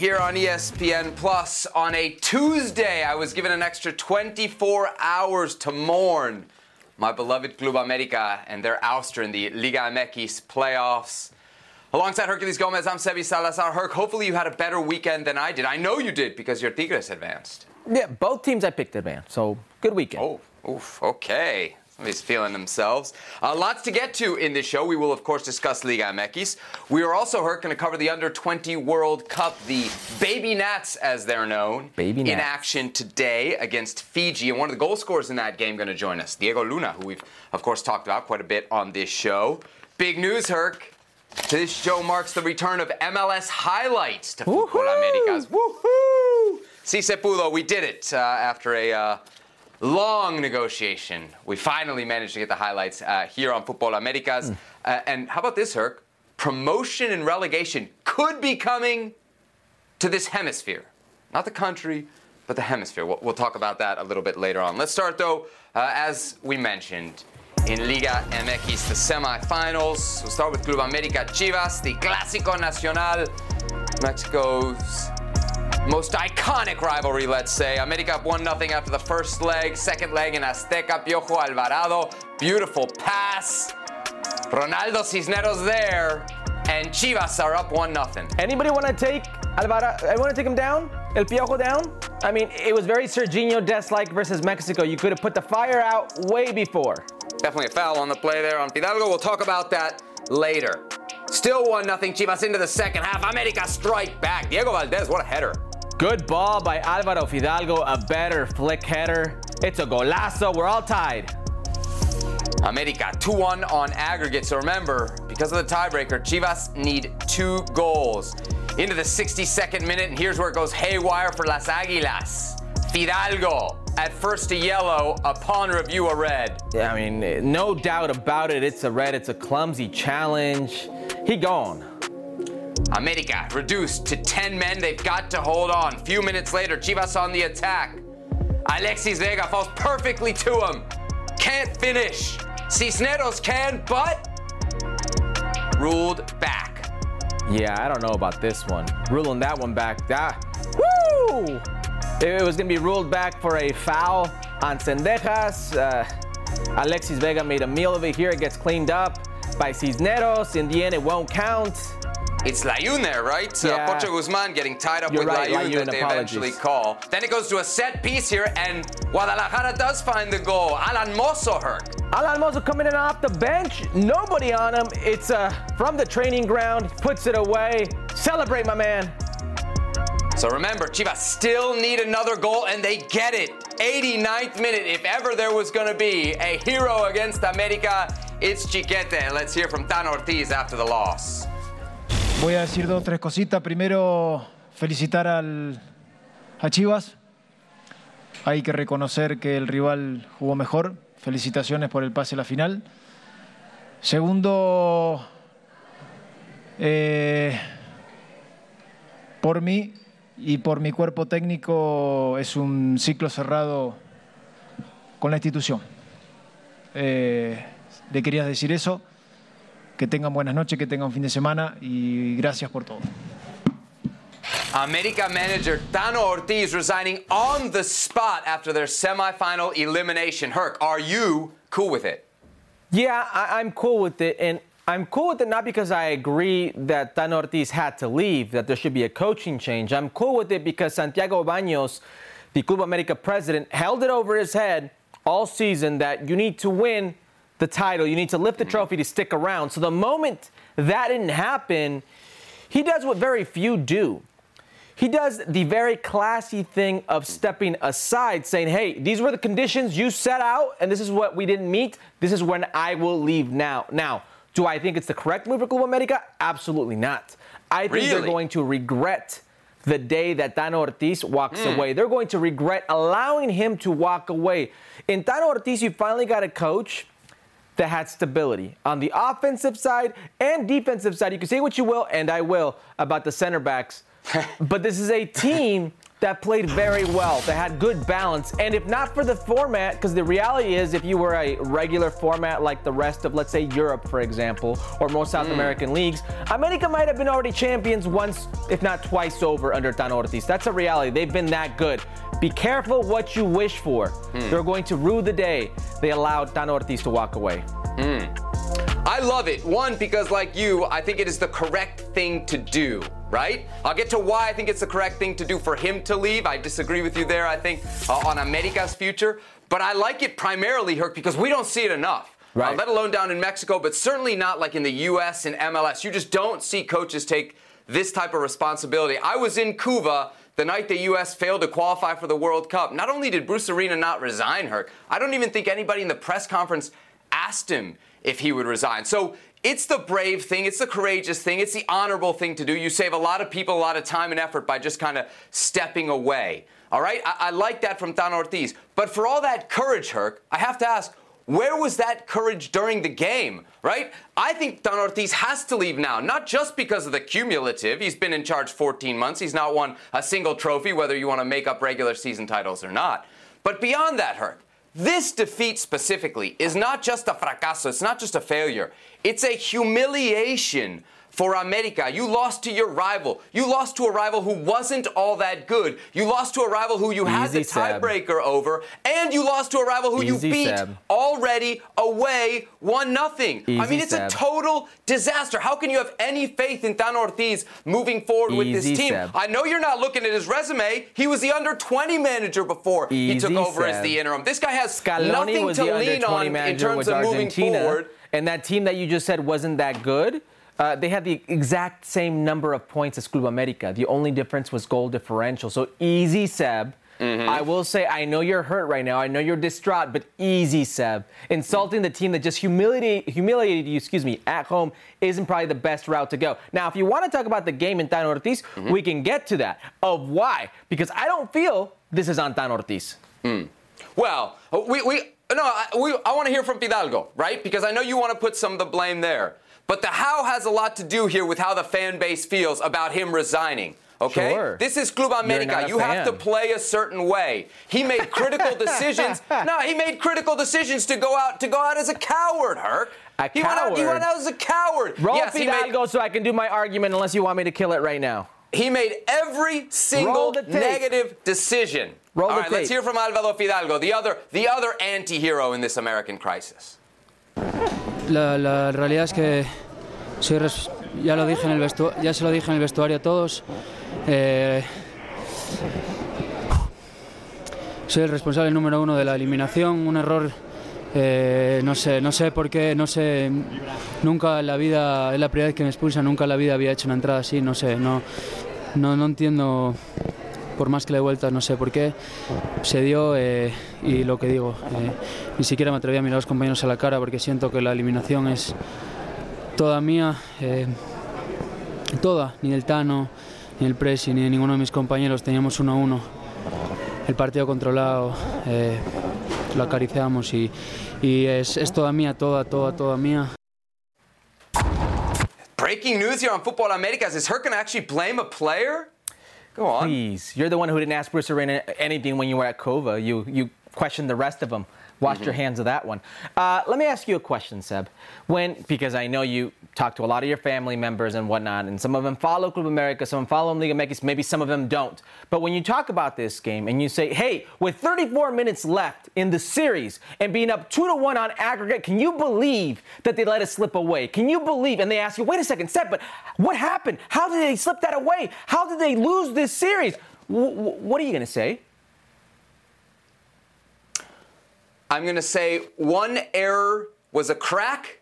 Live and underway here on ESPN Plus on a Tuesday. I was given an extra 24 hours to mourn my beloved Club America and their ouster in the Liga MX playoffs. Alongside Herculez Gomez, I'm Sebi Salazar. Herc, hopefully you had a better weekend than I did. I know you did because your Tigres advanced. Yeah, both teams I picked advanced, so good weekend. Oh, oof, okay. Somebody's feeling themselves. Uh, lots to get to in this show. We will, of course, discuss Liga MX. We are also, Herc, going to cover the Under 20 World Cup, the Baby Nats, as they're known. Baby In Nats. action today against Fiji. And one of the goal scorers in that game going to join us, Diego Luna, who we've, of course, talked about quite a bit on this show. Big news, Herc. This show marks the return of MLS highlights to Fútbol Woohoo! Americas. Woohoo! Si se pudo. We did it uh, after a uh, long negotiation. We finally managed to get the highlights uh, here on Futbol Americas. Uh, and how about this, Herc? Promotion and relegation could be coming to this hemisphere. Not the country, but the hemisphere. We'll, we'll talk about that a little bit later on. Let's start, though, uh, as we mentioned, in Liga MX, the semifinals. We'll start with Club America Chivas, the Clásico Nacional, Mexico's most iconic rivalry, let's say. America up 1 0 after the first leg. Second leg in Azteca, Piojo Alvarado. Beautiful pass. Ronaldo Cisneros there. And Chivas are up 1 0. Anybody want to take Alvaro? I want to take him down? El Piojo down? I mean, it was very Serginho Des-like versus Mexico. You could have put the fire out way before. Definitely a foul on the play there on Fidalgo. We'll talk about that later. Still 1 0 Chivas into the second half. America strike back. Diego Valdez, what a header. Good ball by Alvaro Fidalgo, a better flick header. It's a golazo. We're all tied. America 2 1 on aggregate. So remember, because of the tiebreaker, Chivas need two goals. Into the 62nd minute, and here's where it goes haywire for Las Águilas. Fidalgo at first a yellow, upon review a red. Yeah, I mean, no doubt about it. It's a red. It's a clumsy challenge. He gone. America reduced to 10 men. They've got to hold on. Few minutes later, Chivas on the attack. Alexis Vega falls perfectly to him. Can't finish. Cisneros can, but ruled back. Yeah, I don't know about this one. Ruling that one back. That, woo! It was going to be ruled back for a foul on Zendejas. Uh, Alexis Vega made a meal of it here. It gets cleaned up by Cisneros. In the end, it won't count. It's Layun there, right? Uh, Pocho Guzman getting tied up You're with right, Layun, Layun, that they apologies. eventually call. Then it goes to a set piece here, and Guadalajara does find the goal. Alan Mozo hurt. Alan Mozo coming in off the bench. Nobody on him. It's uh, from the training ground. Puts it away. Celebrate, my man. So remember, Chivas still need another goal, and they get it. 89th minute. If ever there was going to be a hero against America, it's Chiquete. Let's hear from Tano Ortiz after the loss. Voy a decir dos o tres cositas. Primero, felicitar al, a Chivas. Hay que reconocer que el rival jugó mejor. Felicitaciones por el pase a la final. Segundo, eh, por mí y por mi cuerpo técnico es un ciclo cerrado con la institución. Eh, le quería decir eso. Que tengan buenas noches, que tengan un fin de semana y gracias por todo. America manager Tano Ortiz resigning on the spot after their semifinal elimination. Herc, are you cool with it? Yeah, I, I'm cool with it. And I'm cool with it not because I agree that Tano Ortiz had to leave, that there should be a coaching change. I'm cool with it because Santiago Baños, the Club America president, held it over his head all season that you need to win the title, you need to lift the mm-hmm. trophy to stick around. So the moment that didn't happen, he does what very few do. He does the very classy thing of stepping aside, saying, hey, these were the conditions you set out, and this is what we didn't meet. This is when I will leave now. Now, do I think it's the correct move for Club America? Absolutely not. I think they're going to regret the day that Tano Ortiz walks mm. away. They're going to regret allowing him to walk away. In Tano Ortiz, you finally got a coach that had stability on the offensive side and defensive side. You can say what you will, and I will, about the center backs. but this is a team that played very well, that had good balance. And if not for the format, because the reality is, if you were a regular format like the rest of, let's say, Europe, for example, or most South mm. American leagues, America might have been already champions once, if not twice over under Tano Ortiz. That's a reality. They've been that good. Be careful what you wish for. Mm. They're going to rue the day they allowed Tano Ortiz to walk away. Mm. I love it. One, because like you, I think it is the correct thing to do, right? I'll get to why I think it's the correct thing to do for him to leave. I disagree with you there, I think, uh, on America's future. But I like it primarily, Herc, because we don't see it enough. Uh, right. Uh, let alone down in Mexico, but certainly not like in the US and MLS. You just don't see coaches take this type of responsibility. I was in Couva the night the U.S. failed to qualify for the World Cup. Not only did Bruce Arena not resign her, I don't even think anybody in the press conference asked him if he would resign. So it's the brave thing, it's the courageous thing, it's the honorable thing to do. You save a lot of people a lot of time and effort by just kind of stepping away. All right? I, I like that from Tano Ortiz. But for all that courage, Herc, I have to ask, where was that courage during the game, right? I think Tano Ortiz has to leave now, not just because of the cumulative. He's been in charge 14 months. He's not won a single trophy, whether you want to make up regular season titles or not. But beyond that, Herc, this defeat specifically is not just a fracaso, it's not just a failure, it's a humiliation for America. You lost to your rival. You lost to a rival who wasn't all that good. You lost to a rival who you Easy, had the tiebreaker over, and you lost to a rival who Easy, you beat Seb. already away one nothing. I mean, it's Seb. a total disaster. How can you have any faith in Tano Ortiz moving forward with this team? Seb. I know you're not looking at his resume. He was the under 20 manager before he took over as the interim. This guy has Scaloni nothing to lean on in terms of moving forward. And that team that you just said wasn't that good. Uh, they had the exact same number of points as Club America. The only difference was goal differential. So easy, Seb. Mm-hmm. I will say, I know you're hurt right now. I know you're distraught, but easy, Seb. Insulting the team that just humiliated, humiliated you, excuse me, at home isn't probably the best route to go. Now, if you want to talk about the game in Tano Ortiz, mm-hmm. we can get to that. Of why? Because I don't feel this is on Tano Ortiz. Mm. Well, we, we no, I, we, I want to hear from Fidalgo, right? Because I know you want to put some of the blame there. But the how has a lot to do here with how the fan base feels about him resigning. Okay? Sure. This is Club America. You fan. have to play a certain way. He made critical decisions. no, he made critical decisions to go out to go out as a coward, Herc. A he coward. Went out, he went out as a coward. Roll yes, Fidalgo made, so I can do my argument unless you want me to kill it right now. He made every single negative decision. Roll All right, tape. let's hear from Alvaro Fidalgo, the other the other anti-hero in this American crisis. La, realidad es que soy ya lo dije en el ya se lo dije en el vestuario a todos. Eh, soy el responsable número uno de la eliminación, un error. Eh, no sé, no sé por qué, no sé, nunca en la vida, es la primera vez que me expulsan, nunca en la vida había hecho una entrada así, no sé, no, no, no entiendo, por más que le he vuelto, no sé por qué se dio eh, y lo que digo, ni siquiera me atreví a mirar a los compañeros a la cara porque siento que la eliminación es, toda mía, eh, toda, ni el Tano, ni el Presi, ni ninguno de mis compañeros, teníamos uno a uno. El partido controlado, eh, lo acariciamos y, y es, es toda mía, toda, toda, toda mía. Breaking news here on Football Americas. Is Herc going to actually blame a player? Go on. Please. You're the one who didn't ask Bruce Arena anything when you were at Couva. You, you questioned the rest of them. Wash mm-hmm. your hands of that one. Uh, let me ask you a question, Seb. When, because I know you talk to a lot of your family members and whatnot, and some of them follow Club America, some follow Liga MX, maybe some of them don't. But when you talk about this game and you say, hey, with 34 minutes left in the series and being up two to one on aggregate, can you believe that they let it slip away? Can you believe? And they ask you, wait a second, Seb, but what happened? How did they slip that away? How did they lose this series? W- w- what are you going to say? I'm going to say one error was a crack,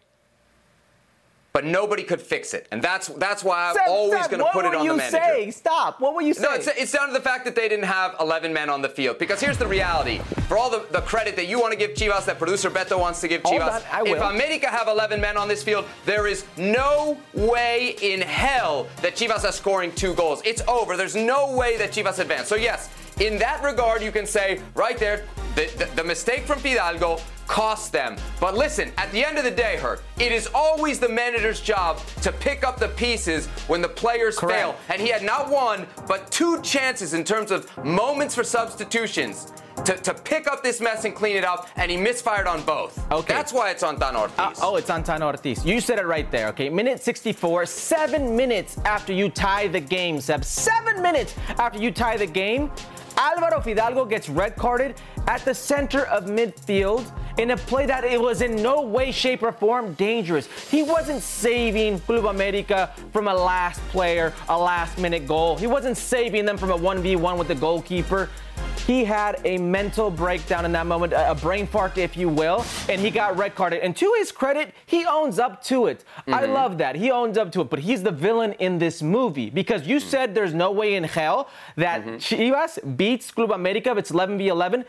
but nobody could fix it, and that's that's why I'm Seb, always going to put it on the manager. What you say? Stop. What were you saying? No, it's, it's down to the fact that they didn't have 11 men on the field. Because here's the reality: for all the, the credit that you want to give Chivas, that producer Beto wants to give Chivas, if America have 11 men on this field, there is no way in hell that Chivas are scoring two goals. It's over. There's no way that Chivas advance. So yes, in that regard, you can say right there, the, the, the, mistake from Fidalgo, cost them. But listen, at the end of the day, Herc, it is always the manager's job to pick up the pieces when the players Correct. fail. And he had not one, but two chances in terms of moments for substitutions. To, to pick up this mess and clean it up, and he misfired on both. Okay. That's why it's on Tano Ortiz. Uh, oh, it's Antano Ortiz. You said it right there, okay? Minute 64, seven minutes after you tie the game, Seb. Seven minutes after you tie the game, Alvaro Fidalgo gets red carded at the center of midfield in a play that it was in no way, shape, or form dangerous. He wasn't saving Club America from a last player, a last minute goal. He wasn't saving them from a 1v1 with the goalkeeper. He had a mental breakdown in that moment, a brain fart, if you will, and he got red carded. And to his credit, he owns up to it. I mm-hmm. love that. He owns up to it, but he's the villain in this movie because you mm. said there's no way in hell that mm-hmm. Chivas beats Club America if it's 11 v 11.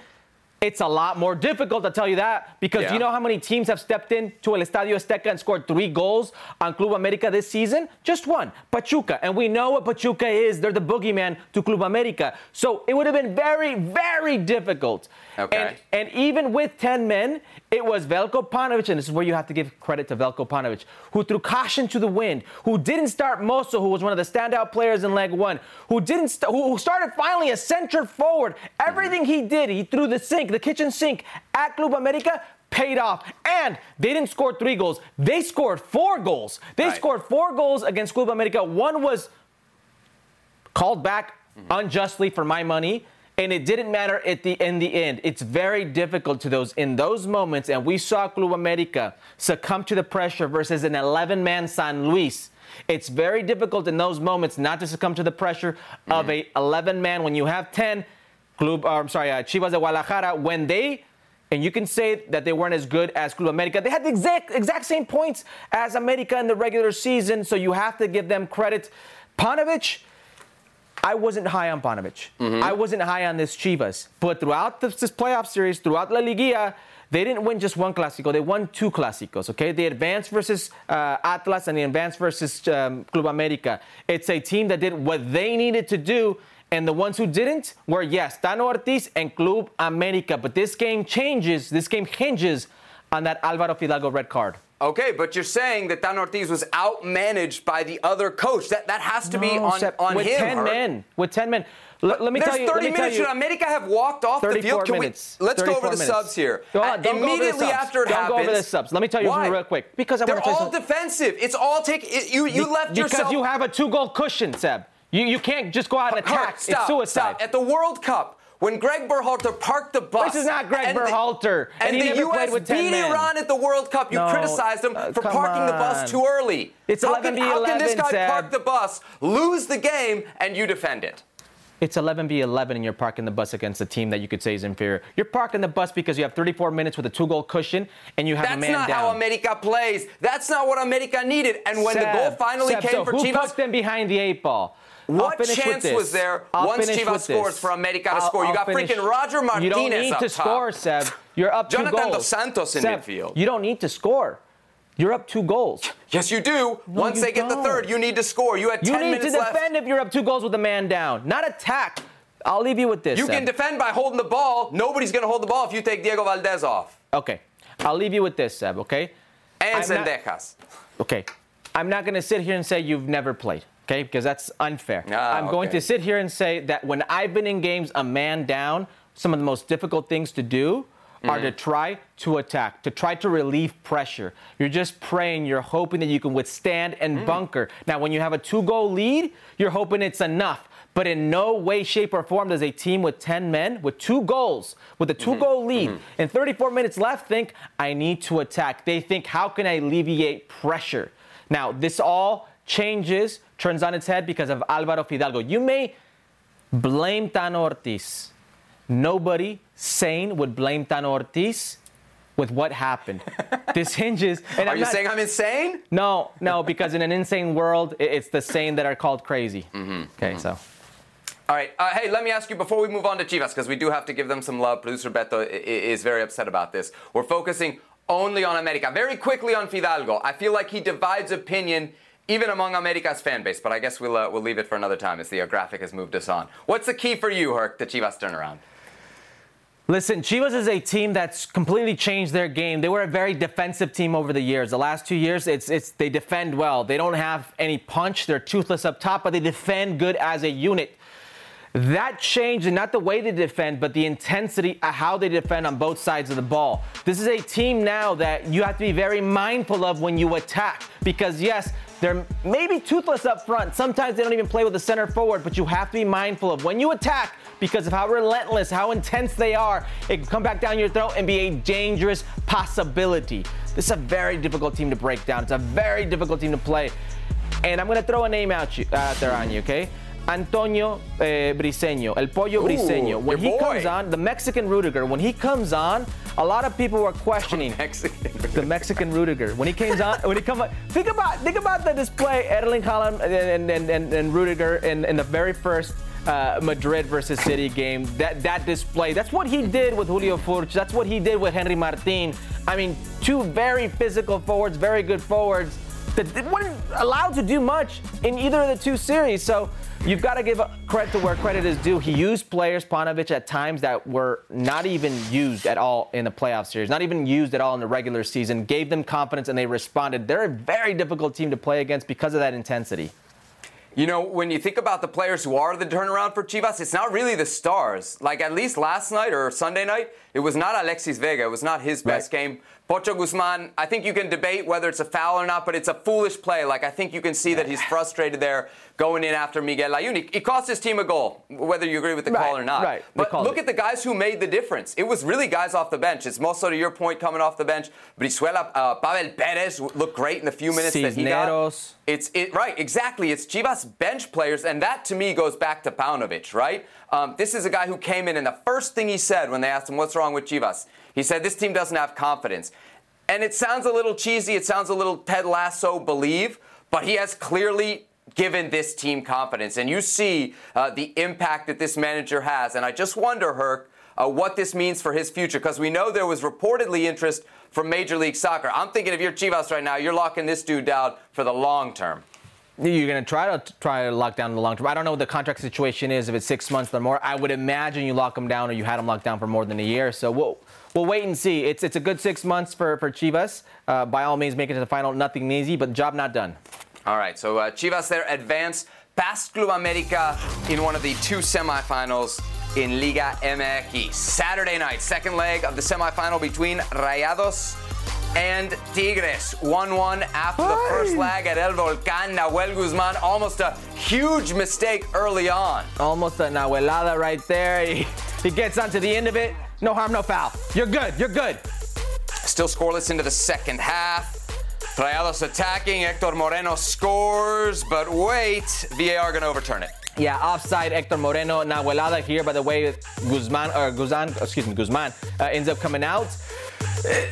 It's a lot more difficult, to tell you that, because Yeah. you know how many teams have stepped in to El Estadio Azteca and scored three goals on Club America this season? Just one, Pachuca. And we know what Pachuca is. They're the boogeyman to Club America. So it would have been very, very difficult. Okay. And, and even with 10 men, it was Velko Panovic, and this is where you have to give credit to Velko Panovic, who threw caution to the wind, who didn't start Mozo, who was one of the standout players in leg one, who didn't st- who started finally a center forward. Everything he did, he threw the sink, the kitchen sink at Club America. Paid off. And they didn't score three goals. They scored four goals. They Right. scored four goals against Club America. One was called back mm-hmm. unjustly for my money and it didn't matter at the in the end it's very difficult to those in those moments and we saw club america succumb to the pressure versus an 11 man san luis it's very difficult in those moments not to succumb to the pressure of a 11 man when you have 10 club or, i'm sorry uh, chivas de guadalajara when they and you can say that they weren't as good as Club America. They had the exact exact same points as America in the regular season, so you have to give them credit. Panovich, I wasn't high on Panovich. I wasn't high on this Chivas. But throughout this, this playoff series, throughout La Liguilla, they didn't win just one Clásico. They won two Clásicos, okay? They advanced versus uh, Atlas and they advanced versus um, Club America. It's a team that did what they needed to do. And the ones who didn't were, yes, Tano Ortiz and Club America. But this game changes, this game hinges on that Alvaro Fidalgo red card. Okay, but you're saying that Tano Ortiz was outmanaged by the other coach. That that has to be No, on, Sep, on with him. 10 Herc. men. With 10 men. L- let me There's tell you. 30 let me tell minutes. you, Should America have walked off the field? Can minutes. we, let's go over 34 the minutes. subs here. Go on, Uh, don't go over the immediately subs. after it Don't happens. go over the subs. Let me tell you why? real quick. Because I they're wanna tell you all defensive. It's all take. It, you you left because yourself. you have a two-goal cushion, Seb. You you can't just go out and attack. stop, it's suicide. Stop. At the World Cup, when Greg Berhalter parked the bus. This is not Greg and the- Berhalter, and he the U.S. beat. Iran at the World Cup. You No, criticized him uh, for parking the bus too early. It's how 11 can, how can this guy Seb. park the bus, lose the game, and you defend it? It's 11 v 11, and you're parking the bus against a team that you could say is inferior. You're parking the bus because you have 34 minutes with a two-goal cushion, and you have a man. down. That's not how America plays. That's not what America needed. And when the goal finally Seb, came so for who Chivas, them behind the eight ball? What chance was there I'll once Chivas scores this. for America to I'll- score? You I'll got finish- freaking Roger Martinez You don't need to top. score, Seb. You're up two Jonathan goals. Dos Santos in Seb, midfield. You don't need to score. You're up two goals. Yes, you do. once you they get the third, you need to score. You had 10 You 10 need to minutes left. defend if you're up two goals with a man down, not attack. I'll leave you with this. You Seb. can defend by holding the ball. Nobody's going to hold the ball if you take Diego Valdez off. Okay. I'll leave you with this, Seb, okay? And Zendejas. Okay. I'm not going to sit here and say you've never played, okay? Because that's unfair. Ah, I'm going okay. to sit here and say that when I've been in games a man down, some of the most difficult things to do are Mm-hmm. to try to attack, to try to relieve pressure. You're just praying, you're hoping that you can withstand and Mm. bunker. Now, when you have a two goal lead, you're hoping it's enough. But in no way, shape, or form does a team with 10 men, with two goals, with a two Mm-hmm. goal lead, and 34 minutes left, think, I need to attack. They think, how can I alleviate pressure? Now, this all changes, turns on its head because of Alvaro Fidalgo. You may blame Tano Ortiz. Nobody sane would blame Tano Ortiz with what happened. this hinges. And Are I'm you not- saying I'm insane? no, no, because in an insane world, it's the sane that are called crazy. Mm-hmm. Okay, so. All right. Uh, hey, let me ask you before we move on to Chivas, because we do have to give them some love. Producer Beto is very upset about this. We're focusing only on America. Very quickly on Fidalgo. I feel like he divides opinion even among America's fan base, but I guess we'll, uh, we'll leave it for another time as the uh, graphic has moved us on. What's the key for you, Herc, to Chivas turnaround? Listen, Chivas is a team that's completely changed their game. They were a very defensive team over the years. The last two years, it's it's they defend well. They don't have any punch. They're toothless up top, but they defend good as a unit. That changed, and not the way they defend, but the intensity of how they defend on both sides of the ball. This is a team now that you have to be very mindful of when you attack, because yes, they're maybe toothless up front. Sometimes they don't even play with the center forward, but you have to be mindful of when you attack because of how relentless, how intense they are. It can come back down your throat and be a dangerous possibility. This is a very difficult team to break down. It's a very difficult team to play. And I'm going to throw a name out, you, out there on you, okay? Antonio eh, Briseño, El Pollo Ooh, Briseño. When he boy. comes on, the Mexican Rudiger, when he comes on, a lot of people were questioning Mexican. the Mexican Rudiger. When he came on, when he come on, think about think about the display Erling Haaland and and, and, and Rudiger in, in the very first uh, Madrid versus City game. That that display. That's what he did with Julio Furch. That's what he did with Henry Martin. I mean, two very physical forwards, very good forwards that they weren't allowed to do much in either of the two series. So you've got to give credit to where credit is due. He used players, Panovich, at times that were not even used at all in the playoff series, not even used at all in the regular season, gave them confidence and they responded. They're a very difficult team to play against because of that intensity. You know, when you think about the players who are the turnaround for Chivas, it's not really the stars. Like at least last night or Sunday night, it was not Alexis Vega. It was not his best Right. game. Pocho Guzman, I think you can debate whether it's a foul or not, but it's a foolish play. Like I think you can see that he's frustrated there going in after Miguel Layun. He, he cost his team a goal, whether you agree with the call or not. right. But look it. at the guys who made the difference. It was really guys off the bench. It's also to your point coming off the bench. Brizuela, uh, Pavel Perez looked great in the few minutes that he got. It's it right, exactly. It's Chivas bench players, and that to me goes back to Paunovic, right? Um, this is a guy who came in, and the first thing he said when they asked him what's wrong with Chivas, he said this team doesn't have confidence. And it sounds a little cheesy, it sounds a little Ted Lasso believe, but he has clearly given this team confidence, and you see uh, the impact that this manager has. And I just wonder, Herc, uh, what this means for his future, because we know there was reportedly interest from Major League Soccer. I'm thinking if you're Chivas right now, you're locking this dude down for the long term. You're gonna try to try to lock down the long term. I don't know what the contract situation is. If it's six months or more, I would imagine you lock him down or you had him locked down for more than a year. So we'll we'll wait and see. It's it's a good six months for for Chivas. Uh, by all means, make it to the final. Nothing easy, but job not done. All right, so uh, Chivas there advance past Club America in one of the two semifinals in Liga MX. Saturday night, second leg of the semifinal between Rayados and Tigres. 1-1 after the first leg at El Volcán. Nahuel Guzman, almost a huge mistake early on. Almost a Nahuelada right there. He, he gets onto the end of it. No harm, no foul. You're good. You're good. Still scoreless into the second half. Rayados attacking. Hector Moreno scores, but wait, VAR gonna overturn it. Yeah, offside Hector Moreno. Nahuelada here, by the way, Guzman, or Guzman, excuse me, Guzman uh, ends up coming out. Uh,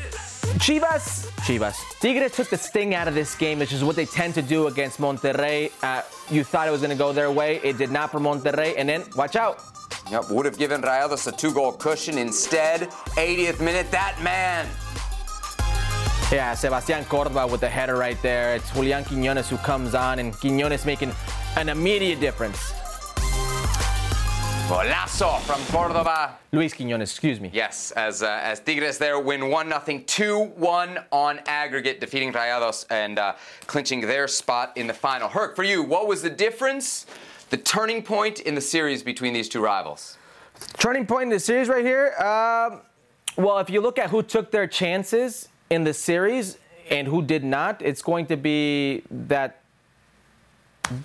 Chivas, Chivas. Tigres took the sting out of this game, which is what they tend to do against Monterrey. Uh, you thought it was going to go their way. It did not for Monterrey. And then, watch out. Yep, would have given Rayados a two-goal cushion. Instead, 80th minute, that man Yeah, Sebastian Córdova with the header right there. It's Julian Quiñones who comes on, and Quiñones making an immediate difference. Golazo from Cordova. Luis Quiñones, excuse me. Yes, as uh, as Tigres there win 1 0, 2 1 on aggregate, defeating Rayados and uh, clinching their spot in the final. Herc, for you, what was the difference, the turning point in the series between these two rivals? Turning point in the series right here. Um, well, if you look at who took their chances in the series and who did not, it's going to be that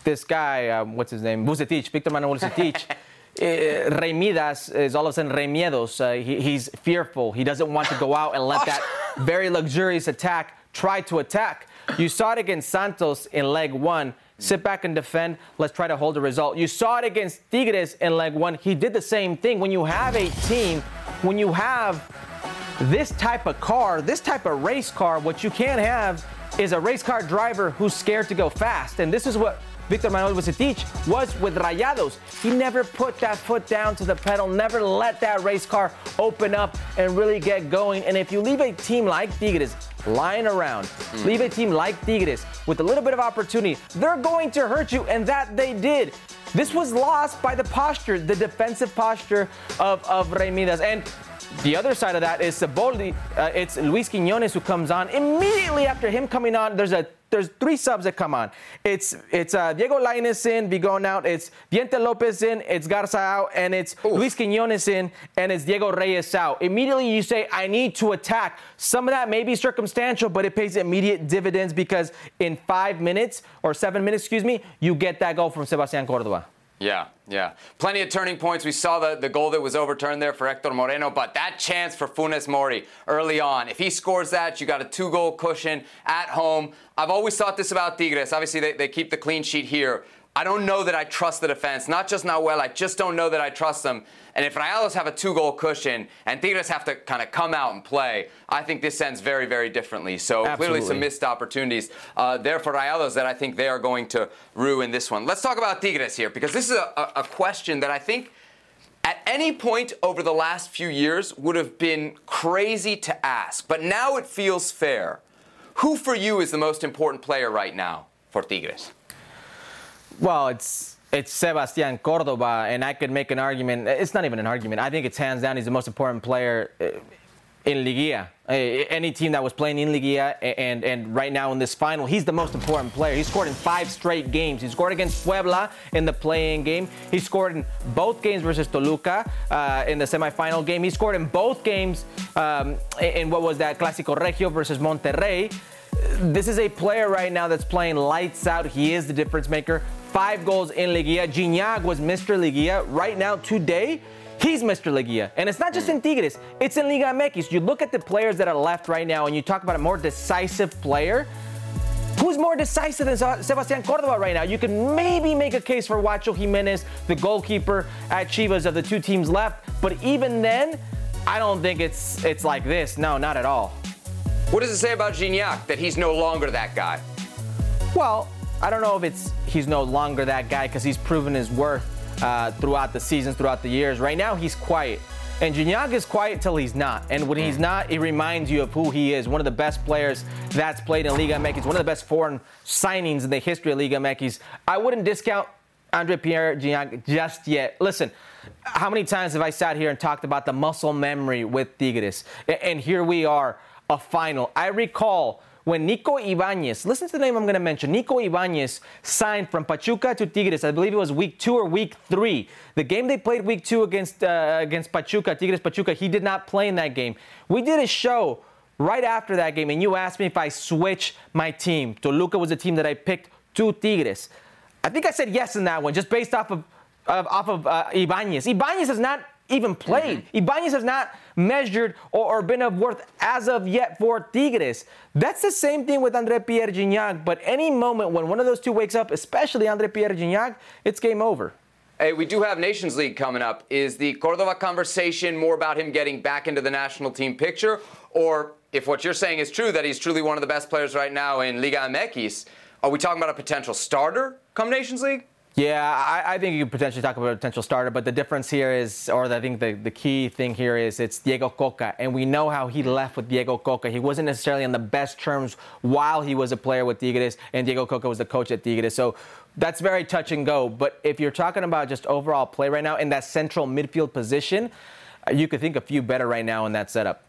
this guy, um, what's his name, Vucetich, Victor Manuel Vucetich. Uh, Rey Midas is all of a sudden Rey Miedos. Uh, he, he's fearful. He doesn't want to go out and let that very luxurious attack try to attack. You saw it against Santos in leg one. Sit back and defend. Let's try to hold the result. You saw it against Tigres in leg one. He did the same thing. When you have a team, when you have this type of car, this type of race car, what you can't have is a race car driver who's scared to go fast. And this is what Victor Manuel Vucetich was with Rayados. He never put that foot down to the pedal, never let that race car open up and really get going. And if you leave a team like Tigres lying around, leave a team like Tigres with a little bit of opportunity, they're going to hurt you, and that they did. This was lost by the posture, the defensive posture of, of Rey And the other side of that is Siboldi. Uh, it's Luis Quiñones who comes on immediately after him coming on. There's a there's three subs that come on. It's it's uh, Diego Lainez in, Vigón out. It's Diente Lopez in, it's Garza out, and it's Oof. Luis Quiñones in, and it's Diego Reyes out. Immediately you say, I need to attack. Some of that may be circumstantial, but it pays immediate dividends because in five minutes or seven minutes, excuse me, you get that goal from Sebastian Cordova. Yeah, yeah. Plenty of turning points. We saw the, the goal that was overturned there for Hector Moreno, but that chance for Funes Mori early on, if he scores that, you got a two goal cushion at home. I've always thought this about Tigres. Obviously, they, they keep the clean sheet here. I don't know that I trust the defense. Not just not well, I just don't know that I trust them. And if Rayados have a two goal cushion and Tigres have to kind of come out and play, I think this ends very, very differently. So Absolutely. clearly some missed opportunities uh, there for Rayados that I think they are going to ruin this one. Let's talk about Tigres here because this is a, a question that I think at any point over the last few years would have been crazy to ask. But now it feels fair. Who for you is the most important player right now for Tigres? Well, it's it's Sebastian Cordova, and I could make an argument. It's not even an argument. I think it's hands down. He's the most important player uh, in Liguilla. Uh, any team that was playing in Liguilla, and and right now in this final, he's the most important player. He scored in five straight games. He scored against Puebla in the playing game. He scored in both games versus Toluca uh, in the semifinal game. He scored in both games um, in what was that Clásico Regio versus Monterrey. This is a player right now that's playing lights out. He is the difference maker five goals in Liguilla. Gignac was Mr. Liguilla. Right now, today, he's Mr. Liguilla. And it's not just in Tigres, it's in Liga MX. You look at the players that are left right now and you talk about a more decisive player. Who's more decisive than Sebastian Cordova right now? You can maybe make a case for Wacho Jimenez, the goalkeeper at Chivas of the two teams left, but even then, I don't think it's it's like this. No, not at all. What does it say about Gignac that he's no longer that guy? Well, I don't know if it's he's no longer that guy because he's proven his worth uh, throughout the seasons, throughout the years. Right now, he's quiet. And Gignac is quiet till he's not. And when he's not, it reminds you of who he is. One of the best players that's played in Liga MX. One of the best foreign signings in the history of Liga MX. I wouldn't discount Andre Pierre Gignac just yet. Listen, how many times have I sat here and talked about the muscle memory with Tigres? And here we are, a final. I recall when Nico Ibanez, listen to the name I'm going to mention, Nico Ibanez signed from Pachuca to Tigres. I believe it was week two or week three. The game they played week two against uh, against Pachuca, Tigres Pachuca, he did not play in that game. We did a show right after that game, and you asked me if I switch my team. Toluca was the team that I picked to Tigres. I think I said yes in that one, just based off of, of off of uh, Ibanez. Ibanez has not even played. Mm-hmm. Ibanez has not measured or, or, been of worth as of yet for Tigres. That's the same thing with Andre Pierre Gignac, but any moment when one of those two wakes up, especially Andre Pierre Gignac, it's game over. Hey, we do have Nations League coming up. Is the Cordova conversation more about him getting back into the national team picture? Or if what you're saying is true, that he's truly one of the best players right now in Liga MX, are we talking about a potential starter come Nations League? Yeah, I, I, think you could potentially talk about a potential starter, but the difference here is, or I think the, the key thing here is it's Diego Cocca, and we know how he left with Diego Cocca. He wasn't necessarily on the best terms while he was a player with Tigres, and Diego Cocca was the coach at Tigres. So that's very touch and go. But if you're talking about just overall play right now in that central midfield position, you could think a few better right now in that setup.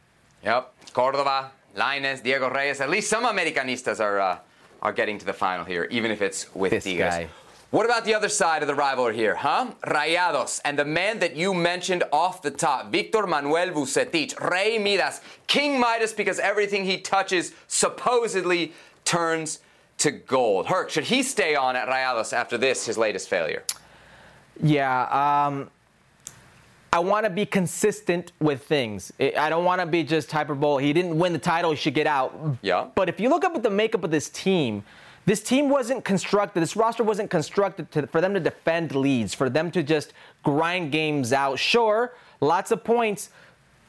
Yep, Cordova, Lainez, Diego Reyes. At least some Americanistas are uh, are getting to the final here, even if it's with this Tigres. Guy. What about the other side of the rivalry here, huh? Rayados and the man that you mentioned off the top, Victor Manuel Vucetich, Rey Midas, King Midas, because everything he touches supposedly turns to gold. Herc, should he stay on at Rayados after this, his latest failure? Yeah, um, I want to be consistent with things. I don't want to be just hyperbole. He didn't win the title, he should get out. Yeah. But if you look up at the makeup of this team, this team wasn't constructed, this roster wasn't constructed to, for them to defend leads, for them to just grind games out. Sure, lots of points,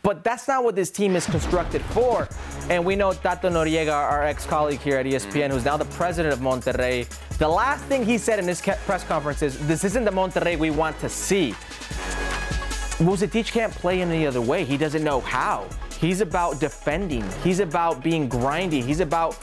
but that's not what this team is constructed for. And we know Tato Noriega, our ex colleague here at ESPN, who's now the president of Monterrey, the last thing he said in this press conference is this isn't the Monterrey we want to see. Vucetich can't play any other way. He doesn't know how. He's about defending. He's about being grindy. He's about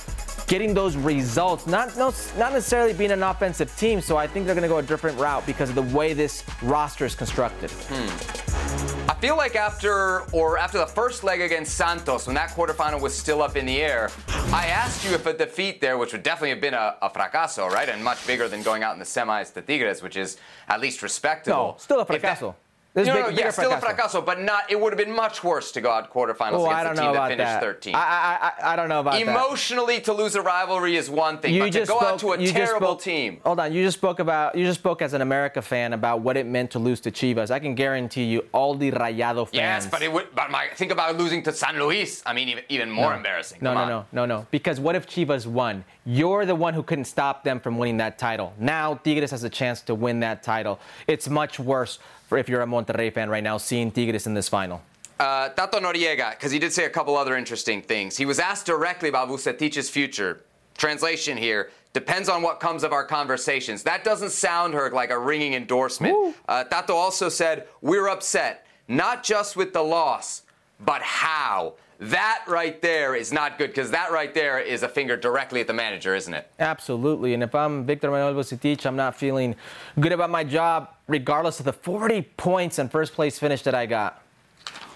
getting those results, not, no, not necessarily being an offensive team. So I think they're going to go a different route because of the way this roster is constructed. Hmm. I feel like after or after the first leg against Santos, when that quarterfinal was still up in the air, I asked you if a defeat there, which would definitely have been a, a fracaso, right, and much bigger than going out in the semis to Tigres, which is at least respectable. No, still a fracaso. This no, big, no, yeah, still a fracaso, but not. It would have been much worse to go out quarterfinals oh, against a team that finished that. 13. I, I, I, don't know about that. Emotionally, that. to lose a rivalry is one thing, you but to go spoke, out to a terrible spoke, team. Hold on, you just spoke about you just spoke as an America fan about what it meant to lose to Chivas. I can guarantee you, all the Rayado fans. Yes, but it would. But my, think about losing to San Luis. I mean, even even more no, embarrassing. No, Come no, on. no, no, no. Because what if Chivas won? You're the one who couldn't stop them from winning that title. Now Tigres has a chance to win that title. It's much worse if you're a Monterrey fan right now, seeing Tigres in this final? Uh, Tato Noriega, because he did say a couple other interesting things. He was asked directly about Vucetich's future. Translation here depends on what comes of our conversations. That doesn't sound, Herc, like a ringing endorsement. Uh, Tato also said, We're upset, not just with the loss, but how. That right there is not good because that right there is a finger directly at the manager, isn't it? Absolutely. And if I'm Victor Manuel Vucetich, I'm not feeling good about my job, regardless of the 40 points and first place finish that I got.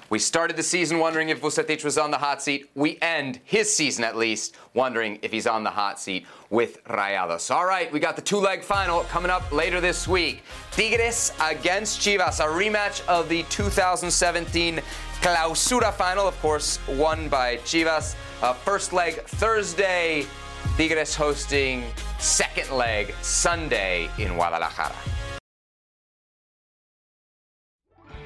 We started the season wondering if Vucetich was on the hot seat. We end his season, at least, wondering if he's on the hot seat with Rayados. All right, we got the two-leg final coming up later this week. Tigres against Chivas, a rematch of the 2017 Clausura final, of course, won by Chivas. Uh, first leg Thursday, Tigres hosting second leg Sunday in Guadalajara.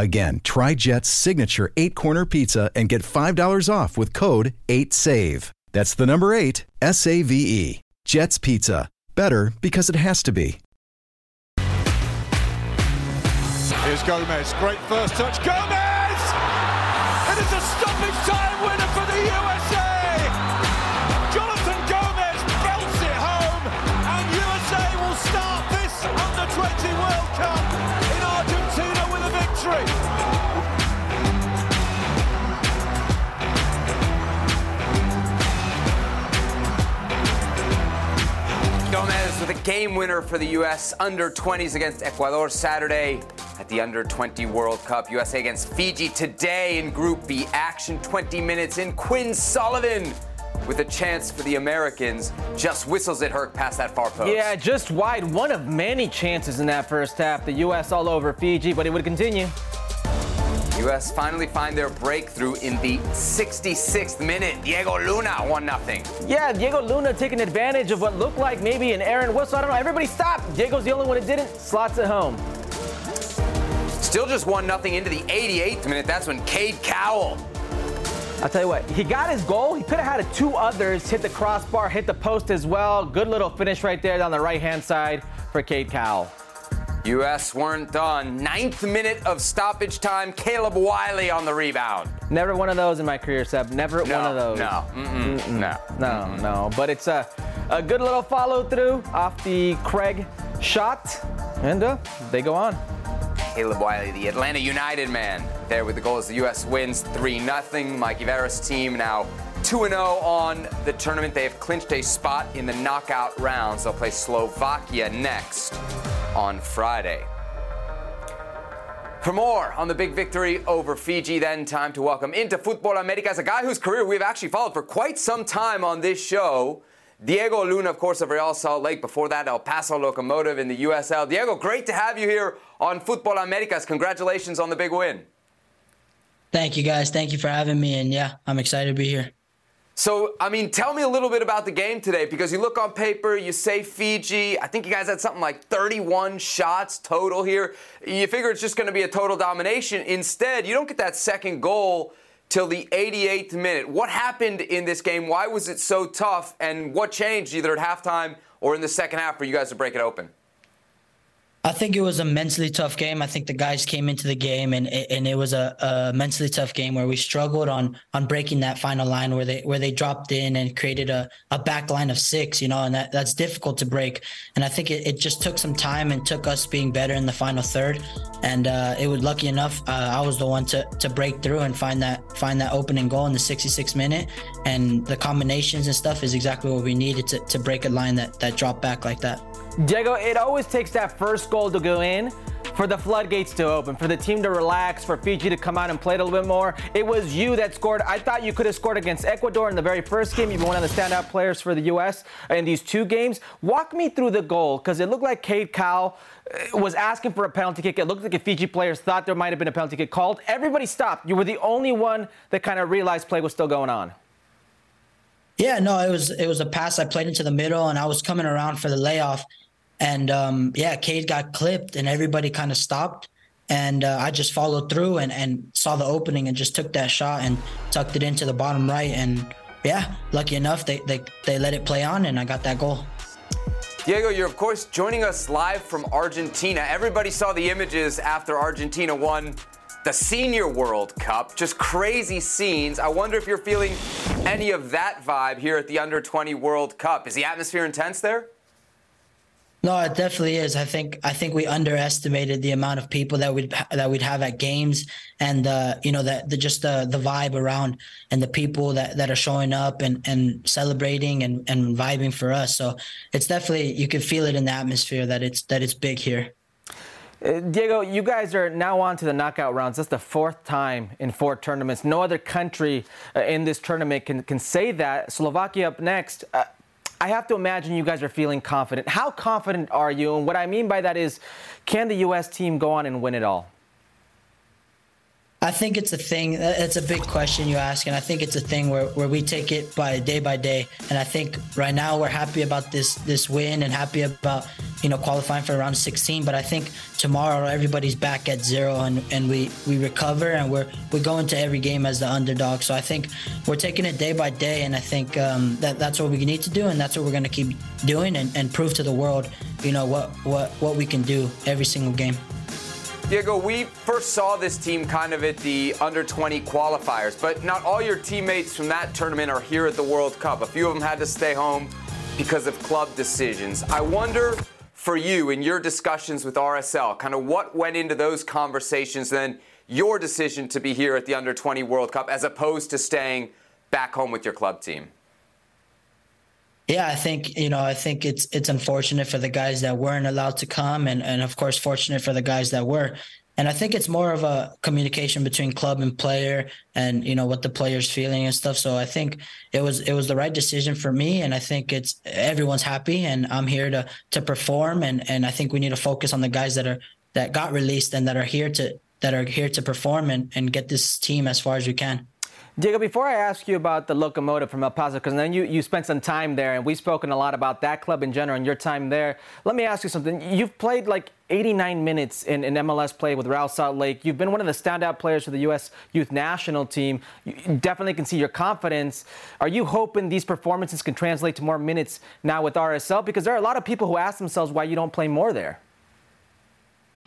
Again, try Jet's signature eight corner pizza and get $5 off with code 8SAVE. That's the number eight, S A V E. Jet's Pizza. Better because it has to be. Here's Gomez. Great first touch. Gomez! It is a stoppage time winner for the USA! Gomez with a game winner for the U.S. under 20s against Ecuador Saturday at the Under 20 World Cup. USA against Fiji today in Group B action. 20 minutes in. Quinn Sullivan with a chance for the Americans. Just whistles it Herc past that far post. Yeah, just wide. One of many chances in that first half. The U.S. all over Fiji, but it would continue. U.S. finally find their breakthrough in the 66th minute. Diego Luna, 1 0. Yeah, Diego Luna taking advantage of what looked like maybe an Aaron whistle. I don't know. Everybody stop. Diego's the only one that didn't. Slots at home. Still just 1 0 into the 88th minute. That's when Cade Cowell. I'll tell you what, he got his goal. He could have had two others hit the crossbar, hit the post as well. Good little finish right there down the right hand side for Cade Cowell. U.S. weren't done. Ninth minute of stoppage time. Caleb Wiley on the rebound. Never one of those in my career, Seb. Never no, one of those. No, Mm-mm. Mm-mm. no, no, Mm-mm. no. But it's a, a good little follow through off the Craig shot, and uh, they go on. Caleb Wiley, the Atlanta United man, there with the goal as the U.S. wins 3 0. Mikey Varas' team now 2 0 on the tournament. They have clinched a spot in the knockout rounds. They'll play Slovakia next on Friday. For more on the big victory over Fiji, then time to welcome into Futbol Americas a guy whose career we've actually followed for quite some time on this show. Diego Luna, of course, of Real Salt Lake. Before that, El Paso Locomotive in the USL. Diego, great to have you here on Futbol Americas. Congratulations on the big win. Thank you, guys. Thank you for having me. And yeah, I'm excited to be here. So, I mean, tell me a little bit about the game today because you look on paper, you say Fiji. I think you guys had something like 31 shots total here. You figure it's just going to be a total domination. Instead, you don't get that second goal till the 88th minute. What happened in this game? Why was it so tough? And what changed either at halftime or in the second half for you guys to break it open? I think it was a mentally tough game. I think the guys came into the game and and it was a, a, mentally tough game where we struggled on on breaking that final line where they where they dropped in and created a, a back line of six, you know, and that, that's difficult to break. And I think it, it just took some time and took us being better in the final third. And uh, it was lucky enough uh, I was the one to to break through and find that find that opening goal in the 66 minute. And the combinations and stuff is exactly what we needed to, to break a line that that dropped back like that. Diego, it always takes that first goal to go in for the floodgates to open, for the team to relax, for Fiji to come out and play a little bit more. It was you that scored. I thought you could have scored against Ecuador in the very first game. You've been one of the standout players for the U.S. in these two games. Walk me through the goal because it looked like Cade Cowell uh, was asking for a penalty kick. It looked like the Fiji players thought there might have been a penalty kick called. Everybody stopped. You were the only one that kind of realized play was still going on. Yeah, no, it was it was a pass I played into the middle, and I was coming around for the layoff, and um, yeah, Cade got clipped, and everybody kind of stopped, and uh, I just followed through and and saw the opening and just took that shot and tucked it into the bottom right, and yeah, lucky enough they they they let it play on, and I got that goal. Diego, you're of course joining us live from Argentina. Everybody saw the images after Argentina won the Senior World Cup. Just crazy scenes. I wonder if you're feeling any of that vibe here at the Under 20 World Cup. Is the atmosphere intense there? No, it definitely is. I think I think we underestimated the amount of people that we'd that we'd have at games, and uh, you know that the just the the vibe around and the people that, that are showing up and, and celebrating and, and vibing for us. So it's definitely you can feel it in the atmosphere that it's that it's big here. Uh, Diego, you guys are now on to the knockout rounds. That's the fourth time in four tournaments. No other country uh, in this tournament can, can say that. Slovakia up next. Uh, I have to imagine you guys are feeling confident. How confident are you? And what I mean by that is, can the U.S. team go on and win it all? I think it's a thing. Uh, it's a big question you ask, and I think it's a thing where, where we take it by day by day. And I think right now we're happy about this this win and happy about you know qualifying for round 16. But I think tomorrow everybody's back at zero and, and we we recover and we're we go into every game as the underdog. So I think we're taking it day by day, and I think um, that that's what we need to do, and that's what we're going to keep doing and, and prove to the world, you know what what what we can do every single game. Diego, we first saw this team kind of at the under 20 qualifiers, but not all your teammates from that tournament are here at the World Cup. A few of them had to stay home because of club decisions. I wonder for you in your discussions with RSL, kind of what went into those conversations, then your decision to be here at the under 20 World Cup as opposed to staying back home with your club team? Yeah, I think you know, I think it's it's unfortunate for the guys that weren't allowed to come, and and of course, fortunate for the guys that were. And I think it's more of a communication between club and player, and you know what the player's feeling and stuff. So I think it was it was the right decision for me, and I think it's everyone's happy, and I'm here to to perform, and and I think we need to focus on the guys that are that got released and that are here to that are here to perform and and get this team as far as we can. Diego, before I ask you about the locomotive from El Paso, because then you, you spent some time there, and we've spoken a lot about that club in general and your time there. Let me ask you something. You've played like 89 minutes in, in MLS play with Real Salt Lake. You've been one of the standout players for the U.S. youth national team. You definitely can see your confidence. Are you hoping these performances can translate to more minutes now with RSL? Because there are a lot of people who ask themselves why you don't play more there.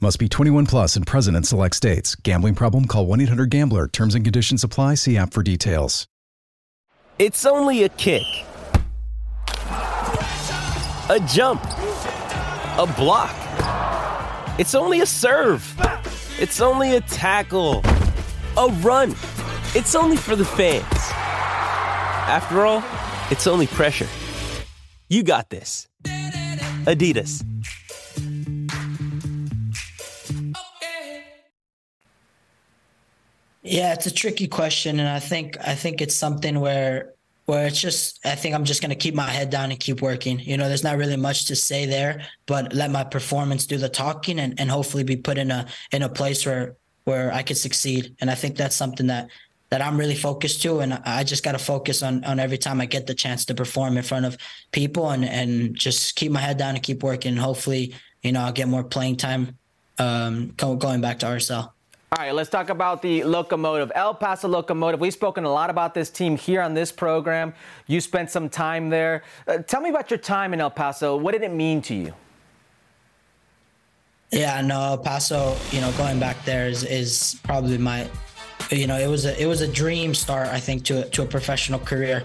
Must be 21 plus and present in select states. Gambling problem? Call 1 800 GAMBLER. Terms and conditions apply. See app for details. It's only a kick, a jump, a block. It's only a serve. It's only a tackle. A run. It's only for the fans. After all, it's only pressure. You got this. Adidas. Yeah, it's a tricky question, and I think I think it's something where where it's just I think I'm just gonna keep my head down and keep working. You know, there's not really much to say there, but let my performance do the talking and, and hopefully be put in a in a place where where I could succeed. And I think that's something that that I'm really focused to, and I just got to focus on on every time I get the chance to perform in front of people, and and just keep my head down and keep working. And hopefully, you know, I'll get more playing time um, going back to RSL. All right, let's talk about the locomotive, El Paso Locomotive. We've spoken a lot about this team here on this program. You spent some time there. Uh, tell me about your time in El Paso. What did it mean to you? Yeah, no, El Paso, you know, going back there is, is probably my, you know, it was a it was a dream start, I think, to a, to a professional career.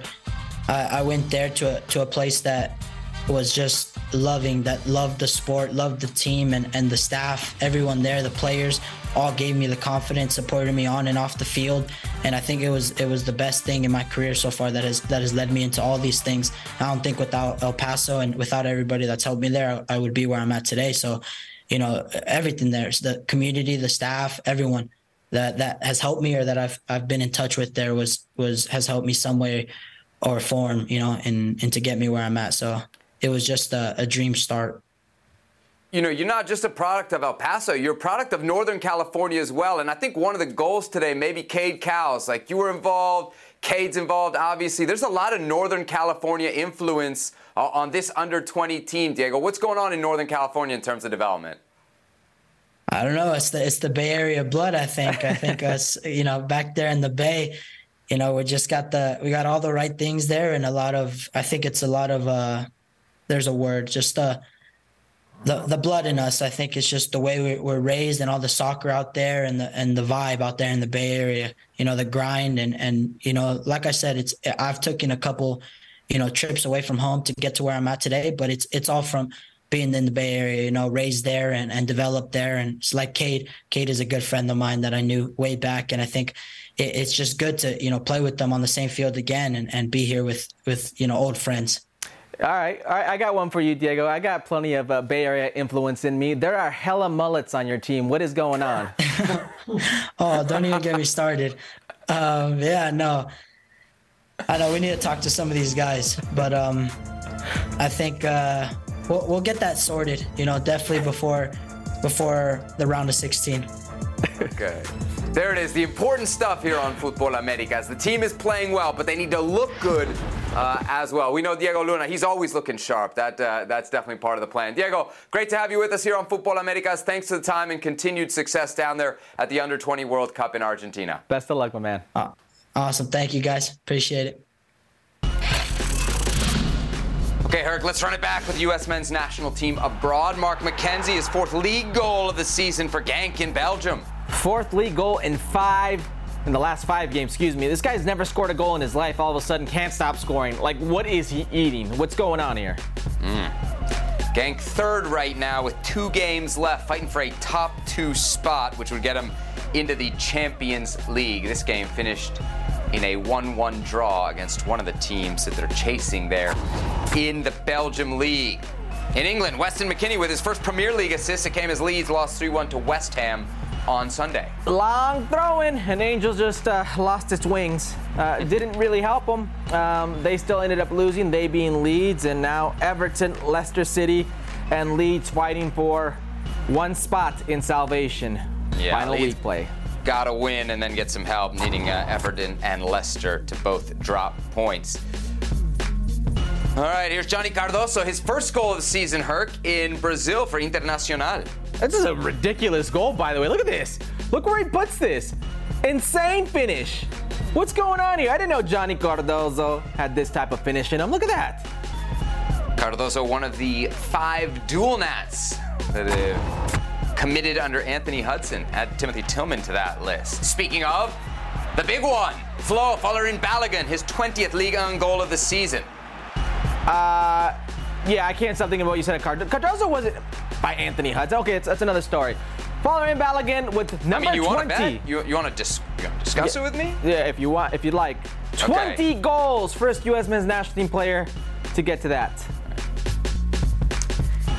I, I went there to a, to a place that was just loving, that loved the sport, loved the team and, and the staff, everyone there, the players all gave me the confidence, supported me on and off the field, and I think it was it was the best thing in my career so far that has that has led me into all these things. I don't think without El Paso and without everybody that's helped me there, I would be where I'm at today. So, you know, everything there, the community, the staff, everyone that that has helped me or that I've I've been in touch with there was was has helped me some way or form, you know, and and to get me where I'm at. So it was just a, a dream start you know, you're not just a product of El Paso, you're a product of Northern California as well. And I think one of the goals today, maybe Cade Cowell's, like you were involved, Cade's involved, obviously. There's a lot of Northern California influence uh, on this under 20 team, Diego. What's going on in Northern California in terms of development? I don't know. It's the it's the Bay Area blood. I think. I think us, you know, back there in the Bay, you know, we just got the we got all the right things there, and a lot of. I think it's a lot of. uh There's a word, just uh the the blood in us. I think it's just the way we're raised and all the soccer out there and the and the vibe out there in the Bay Area. You know, the grind and and you know, like I said, it's I've taken a couple, you know, trips away from home to get to where I'm at today, but it's it's all from being in the Bay Area, you know, raised there and, and developed there. And it's like Cade Cade is a good friend of mine that I knew way back. And I think it, it's just good to, you know, play with them on the same field again and, and be here with, with, you know, old friends. All right, all right, I got one for you, Diego. I got plenty of uh, Bay Area influence in me. There are hella mullets on your team. What is going on? oh, don't even get me started. Um, yeah, no. I know we need to talk to some of these guys, but um, I think uh, we'll, we'll get that sorted. You know, definitely before before the round of 16. Okay. There it is, the important stuff here on Futbol Americas. The team is playing well, but they need to look good uh, as well. We know Diego Luna, he's always looking sharp. That uh, That's definitely part of the plan. Diego, great to have you with us here on Futbol Americas. Thanks for the time and continued success down there at the Under 20 World Cup in Argentina. Best of luck, my man. Oh, awesome. Thank you, guys. Appreciate it. Okay, Herc, let's run it back with the U.S. men's national team abroad. Mark McKenzie, his fourth league goal of the season for Genk in Belgium. Fourth league goal in five in the last five games, excuse me. This guy's never scored a goal in his life. All of a sudden, can't stop scoring. Like, what is he eating? What's going on here? Mm. Genk third right now with two games left, fighting for a top two spot, which would get him into the Champions League. This game finished in a 1 1 draw against one of the teams that they're chasing there in the Belgium League. In England, Weston McKennie with his first Premier League assist. It came as Leeds lost 3 1 to West Ham on Sunday. Long throwing, and Angels just uh, lost its wings. Uh, didn't really help them. Um, they still ended up losing, they being Leeds, and now Everton, Leicester City, and Leeds fighting for one spot in salvation. Yeah, Final Leeds week play. Got to win and then get some help, needing uh, Everton and Leicester to both drop points. All right, here's Johnny Cardoso, his first goal of the season, Herc, in Brazil for Internacional. This is a ridiculous goal, by the way. Look at this. Look where he puts this. Insane finish. What's going on here? I didn't know Johnny Cardoso had this type of finish in him. Look at that. Cardoso, one of the five dual nats that have committed under Anthony Hudson. Add Timothy Tillman to that list. Speaking of, the big one, Flo Folarin Balogun, his 20th Ligue 1 goal of the season. Uh, yeah, I can't stop thinking about what you said at Card- Cardoso wasn't by Anthony Hudson. Okay, it's, that's another story. Folarin Balogun with I number mean, you 20. want to bet? You, you want to dis- you wanna discuss it with me? Yeah, if you want, if you'd like. 20 Okay. goals, first U.S. men's national team player to get to that.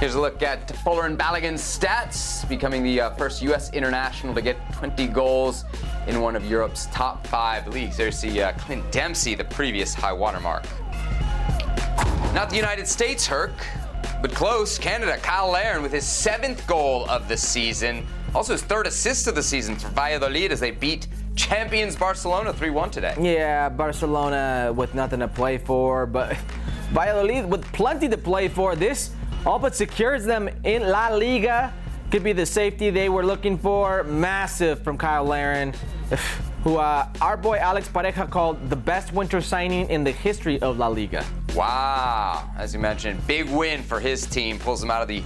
Here's a look at Folarin Balogun's stats, becoming the uh, first U.S. international to get 20 goals in one of Europe's top five leagues. There's the uh, Clint Dempsey, the previous high watermark. Not the United States, Herc, but close. Canada, Kyle Larin with his seventh goal of the season. Also his third assist of the season for Valladolid as they beat champions Barcelona 3-1 today. Yeah, Barcelona with nothing to play for, but Valladolid with plenty to play for. This all but secures them in La Liga. Could be the safety they were looking for. Massive from Kyle Larin, who uh, our boy Alex Pareja called the best winter signing in the history of La Liga. Wow. As you mentioned, big win for his team. Pulls them out of the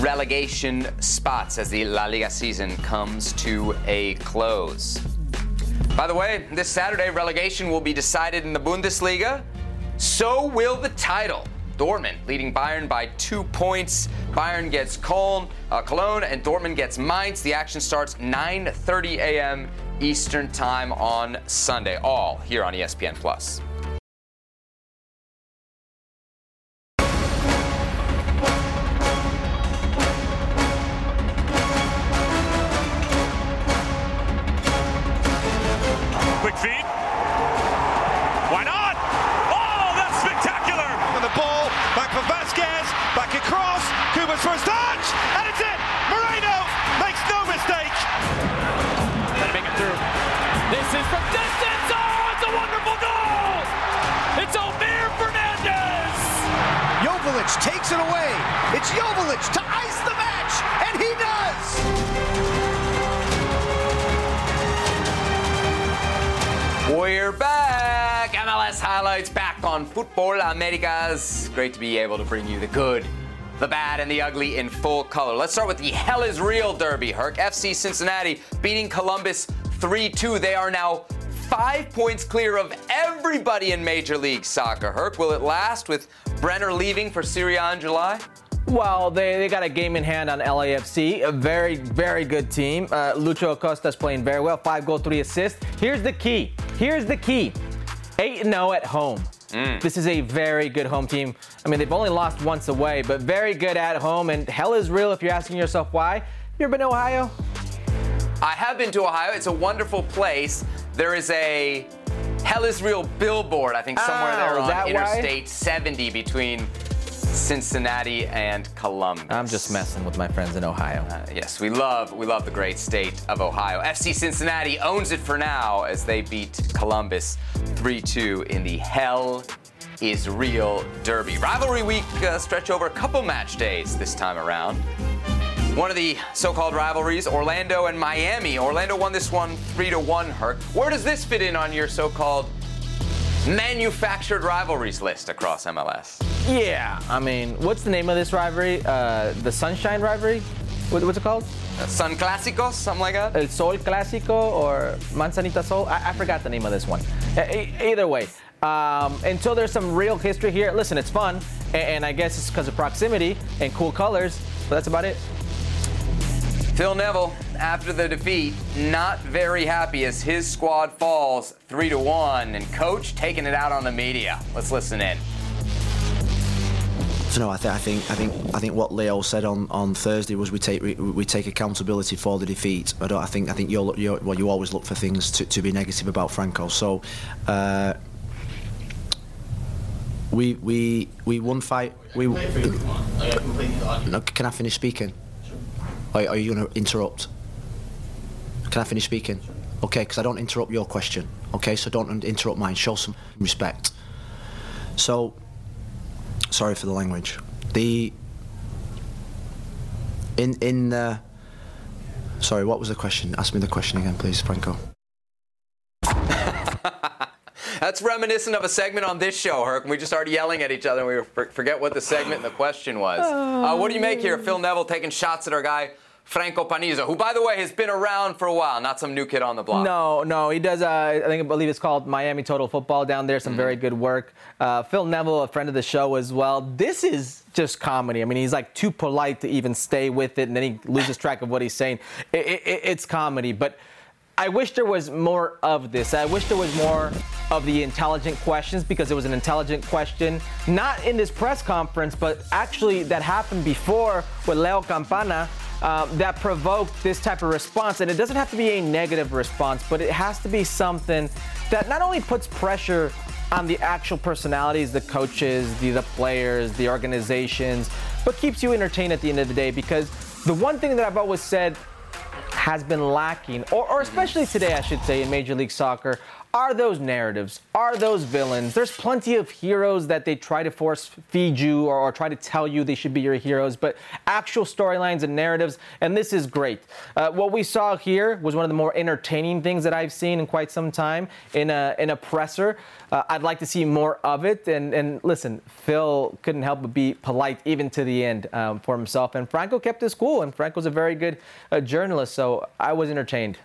relegation spots as the La Liga season comes to a close. By the way, this Saturday, relegation will be decided in the Bundesliga. So will the title. Dortmund leading Bayern by two points. Bayern gets Cologne, uh, Cologne, and Dortmund gets Mainz. The action starts 9:30 a.m. Eastern Time on Sunday. All here on ESPN Plus. On Futbol Americas. Great to be able to bring you the good, the bad, and the ugly in full color. Let's start with the Hell is Real Derby. Herc FC Cincinnati beating Columbus 3 2. They are now five points clear of everybody in Major League Soccer. Herc, will it last with Brenner leaving for Serie A in July? Well, they, they got a game in hand on LAFC, a very, very good team. Uh, Lucho Acosta's playing very well, five goal, three assists. Here's the key. Here's the key 8 0 at home. Mm. This is a very good home team. I mean, they've only lost once away, but very good at home. And hell is real if you're asking yourself why. You ever been to Ohio? I have been to Ohio. It's a wonderful place. There is a Hell is Real billboard, I think, somewhere Oh, there on that why? Interstate 70 between Cincinnati and Columbus. I'm just messing with my friends in Ohio. Uh, yes, we love we love the great state of Ohio. FC Cincinnati owns it for now as they beat Columbus 3-2 in the Hell is Real Derby. Rivalry week uh, stretch over a couple match days this time around. One of the so-called rivalries, Orlando and Miami. Orlando won this one 3 to 1, Herc. Where does this fit in on your so-called manufactured rivalries list across MLS? Yeah, I mean, what's the name of this rivalry? Uh, the Sunshine Rivalry? What, what's it called? Uh, Sun Clásicos, something like that? El Sol Clásico or Manzanita Sol? I, I forgot the name of this one. E- either way, um, until there's some real history here, listen, it's fun, and, and I guess it's because of proximity and cool colors, but that's about it. Phil Neville, after the defeat, not very happy as his squad falls 3 to 1, and coach taking it out on the media. Let's listen in. So no, I, th- I think I think I think what Leo said on, on Thursday was we take we, we take accountability for the defeat. I don't. I think I think you're, you're well, you always look for things to, to be negative about Franco. So uh, we we we won fight. We no, can I finish speaking? Are, are you going to interrupt? Can I finish speaking? Okay, because I don't interrupt your question. Okay, so don't interrupt mine. Show some respect. So sorry for the language. The in in the sorry, what was the question? Ask me the question again, please, Franco. That's reminiscent of a segment on this show, Herc. We just started yelling at each other and we forget what the segment and the question was. Uh, what do you make here? Phil Neville taking shots at our guy Franco Panizo, who, by the way, has been around for a while, not some new kid on the block. No, no, he does. Uh, I think I believe it's called Miami Total Football down there. Some mm-hmm. very good work. Uh, Phil Neville, a friend of the show as well. This is just comedy. I mean, he's like too polite to even stay with it, and then he loses track of what he's saying. It, it, it's comedy, but I wish there was more of this. I wish there was more of the intelligent questions because it was an intelligent question, not in this press conference, but actually that happened before with Leo Campana. Uh, that provoked this type of response. And it doesn't have to be a negative response, but it has to be something that not only puts pressure on the actual personalities, the coaches, the, the players, the organizations, but keeps you entertained at the end of the day. Because the one thing that I've always said has been lacking, or, or especially today, I should say, in Major League Soccer, are those narratives? Are those villains? There's plenty of heroes that they try to force feed you or, or try to tell you they should be your heroes, but actual storylines and narratives, and this is great. Uh, what we saw here was one of the more entertaining things that I've seen in quite some time in a, in a presser. Uh, I'd like to see more of it. And, and listen, Phil couldn't help but be polite even to the end um, for himself. And Franco kept his cool, and Franco's a very good uh, journalist, so I was entertained.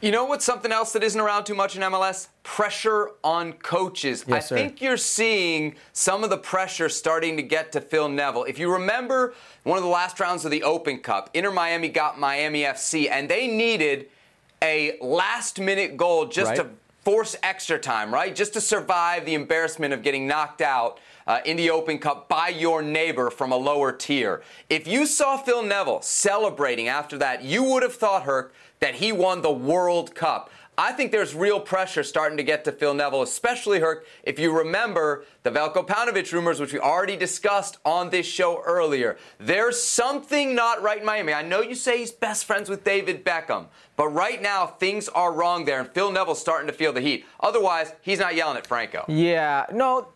You know what's something else that isn't around too much in MLS? Pressure on coaches. Yes, I sir. think you're seeing some of the pressure starting to get to Phil Neville. If you remember one of the last rounds of the Open Cup, Inter Miami got Miami FC, and they needed a last minute goal just right. to force extra time, right? Just to survive the embarrassment of getting knocked out uh, in the Open Cup by your neighbor from a lower tier. If you saw Phil Neville celebrating after that, you would have thought, Herc, that he won the World Cup. I think there's real pressure starting to get to Phil Neville, especially Herc, if you remember the Veljko Paunovic rumors, which we already discussed on this show earlier. There's something not right in Miami. I know you say he's best friends with David Beckham, but right now things are wrong there, and Phil Neville's starting to feel the heat. Otherwise, he's not yelling at Franco. Yeah, no,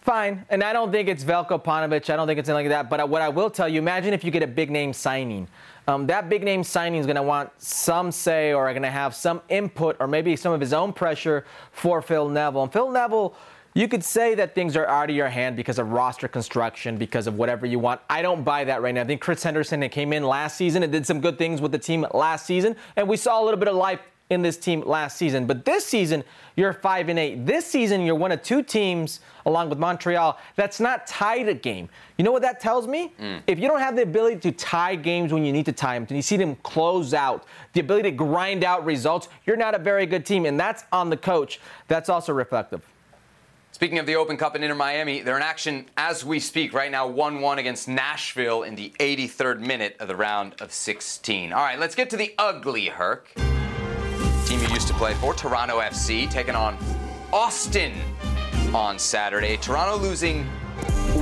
fine. And I don't think it's Veljko Paunovic. I don't think it's anything like that. But what I will tell you, imagine if you get a big name signing um, that big name signing is going to want some say or are going to have some input or maybe some of his own pressure for Phil Neville. And Phil Neville, you could say that things are out of your hand because of roster construction, because of whatever you want. I don't buy that right now. I think Chris Henderson came in last season and did some good things with the team last season, and we saw a little bit of life in this team last season. But this season, you're five and eight. This season, you're one of two teams, along with Montreal, that's not tied a game. You know what that tells me? Mm. If you don't have the ability to tie games when you need to tie them, and you see them close out, the ability to grind out results, you're not a very good team, and that's on the coach. That's also reflective. Speaking of the Open Cup in Inter Miami, they're in action as we speak right now, 1 1 against Nashville in the 83rd minute of the round of 16. All right, let's get to the ugly, Herc used to play for, Toronto FC, taking on Austin on Saturday. Toronto losing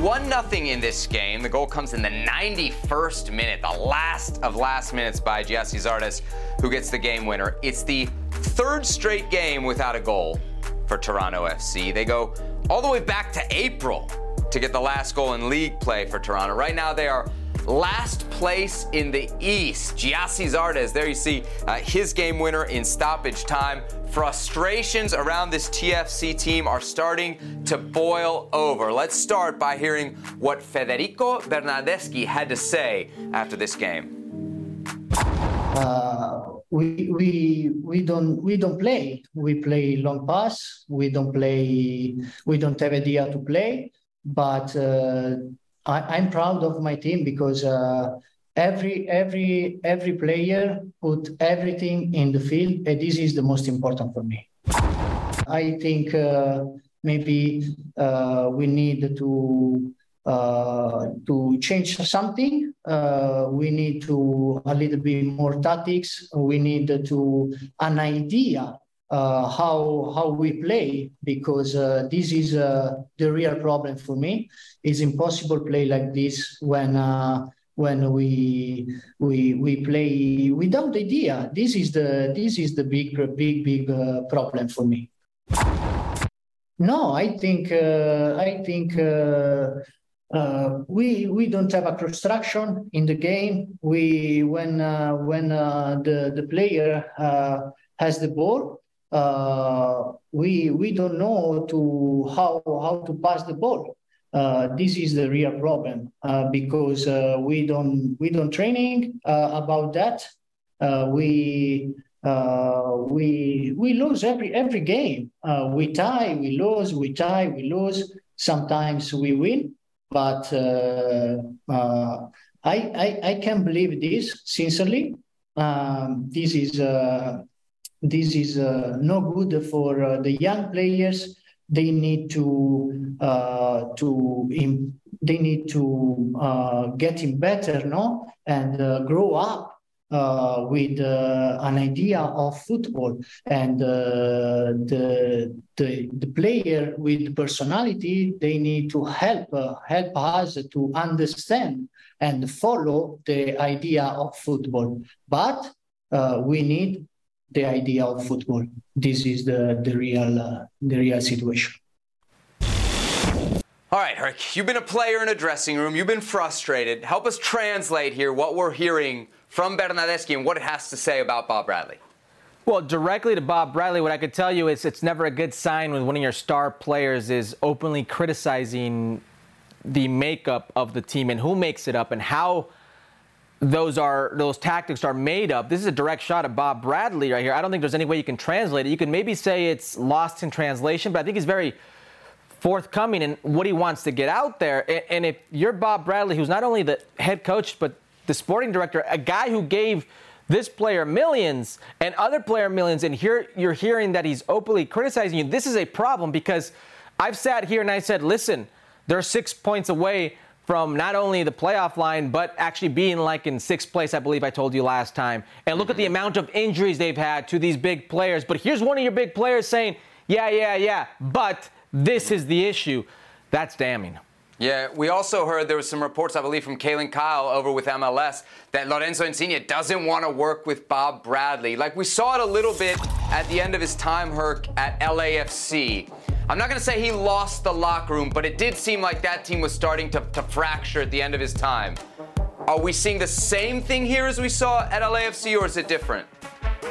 1 0 in this game. The goal comes in the 91st minute, the last of last minutes by Gyasi Zardes, who gets the game winner. It's the third straight game without a goal for Toronto FC. They go all the way back to April to get the last goal in league play for Toronto. Right now, they are last place in the East. Gyasi Zardes, there you see uh, his game winner in stoppage time. Frustrations around this TFC team are starting to boil over. Let's start by hearing what Federico Bernardeschi had to say after this game. Uh, we we we don't we don't play. We play long pass. We don't play. We don't have idea to play. But uh, I, am proud of my team because uh, every every every player put everything in the field, and this is the most important for me. I think uh, maybe uh, we need to uh, to change something. Uh, we need to a little bit more tactics. We need to an idea how how we play because uh, this is uh, the real problem for me. It's impossible play like this when uh, when we we we play without idea. This is the this is the big big big uh, problem for me. No, I think uh, I think. we we don't have a construction in the game. We when when the the player has the ball, uh, we we don't know to how how to pass the ball. uh, this is the real problem uh, because uh, we don't we don't training uh, about that. Uh, we uh, we we lose every every game. we tie, we lose, we tie, we lose. Sometimes we win, but I, I I can believe this sincerely. Um, this is this is no good for the young players. They need to uh, to they need to uh, getting better no? And uh, grow up uh, with uh, an idea of football. And uh, the, the the player with personality they need to help help us to understand and follow the idea of football. But we need the idea of football. This is the the real uh, the real situation. All right, Herc, you've been a player in a dressing room. You've been frustrated. Help us translate here what we're hearing from Bernardeschi and what it has to say about Bob Bradley. Well, directly to Bob Bradley, what I could tell you is it's never a good sign when one of your star players is openly criticizing the makeup of the team and who makes it up and how those are those tactics are made up. This is a direct shot at Bob Bradley right here. I don't think there's any way you can translate it. You can maybe say it's lost in translation, but I think he's very forthcoming in what he wants to get out there. And if you're Bob Bradley, who's not only the head coach but the sporting director, a guy who gave this player millions and other player millions, and here you're hearing that he's openly criticizing you. This is a problem because I've sat here and I said, listen, they're six points away from not only the playoff line, but actually being like in sixth place, I believe I told you last time. And look at the mm-hmm. amount of injuries they've had to these big players. But here's one of your big players saying, yeah, yeah, yeah, but this is the issue. That's damning. Yeah, we also heard there was some reports, I believe, from Kaylyn Kyle over with MLS that Lorenzo Insigne doesn't want to work with Bob Bradley. Like we saw it a little bit at the end of his time, Herc, at LAFC. I'm not going to say he lost the locker room, but it did seem like that team was starting to, to fracture at the end of his time. Are we seeing the same thing here as we saw at LAFC, or is it different?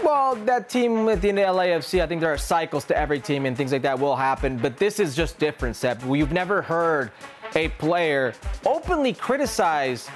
Well, that team with the LAFC, I think there are cycles to every team and things like that will happen, but this is just different, Seb. We've never heard a player openly criticize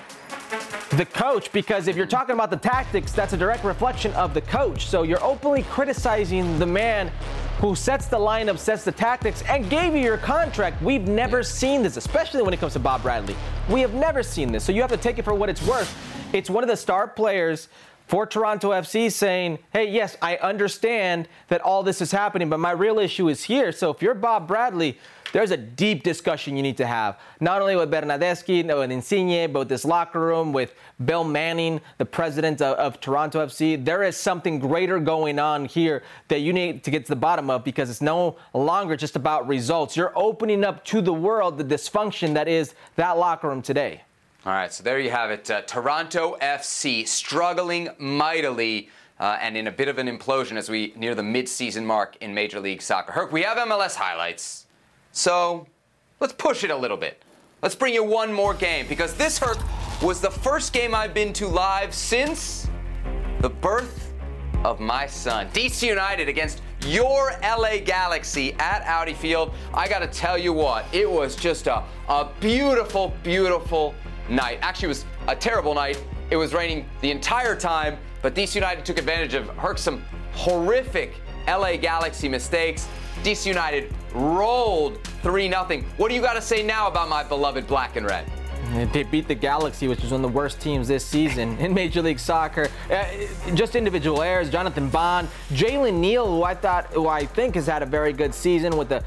the coach because if you're talking about the tactics, that's a direct reflection of the coach. So you're openly criticizing the man who sets the lineup, sets the tactics, and gave you your contract. We've never seen this, especially when it comes to Bob Bradley. We have never seen this. So you have to take it for what it's worth. It's one of the star players for Toronto FC saying, hey, yes, I understand that all this is happening, but my real issue is here. So if you're Bob Bradley, there's a deep discussion you need to have, not only with Bernardeschi, with Insigne, but with this locker room, with Bill Manning, the president of, of, Toronto FC. There is something greater going on here that you need to get to the bottom of because it's no longer just about results. You're opening up to the world the dysfunction that is that locker room today. All right, so there you have it. Uh, Toronto FC struggling mightily. Uh, and in a bit of an implosion as we near the mid-season mark in Major League Soccer. Herc, we have MLS highlights. So let's push it a little bit. Let's bring you one more game because this Herc was the first game I've been to live since the birth of my son. DC United against your LA Galaxy at Audi Field. I got to tell you what, it was just a, a beautiful, beautiful night. Actually, it was a terrible night. It was raining the entire time, but DC United took advantage of Herc's some horrific LA Galaxy mistakes. DC United rolled 3 0. What do you got to say now about my beloved black and red? They beat the Galaxy, which is one of the worst teams this season in Major League Soccer. Uh, just individual errors. Jonathan Bond, Jalen Neal, who I thought, who I think has had a very good season with the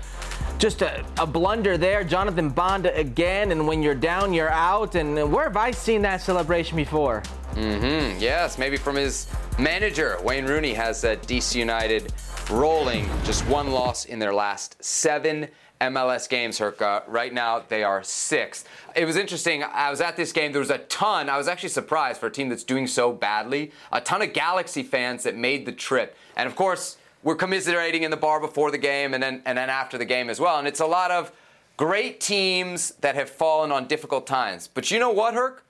just a, a, blunder there. Jonathan Bond again, and when you're down, you're out. And where have I seen that celebration before? Mm-hmm. Yes, maybe from his manager. Wayne Rooney has uh, DC United rolling. Just one loss in their last seven MLS games, Herca. Right now, they are sixth. It was interesting. I was at this game. There was a ton. I was actually surprised for a team that's doing so badly. A ton of Galaxy fans that made the trip. And of course, we're commiserating in the bar before the game and then, and then after the game as well. And it's a lot of great teams that have fallen on difficult times. But you know what, Herc?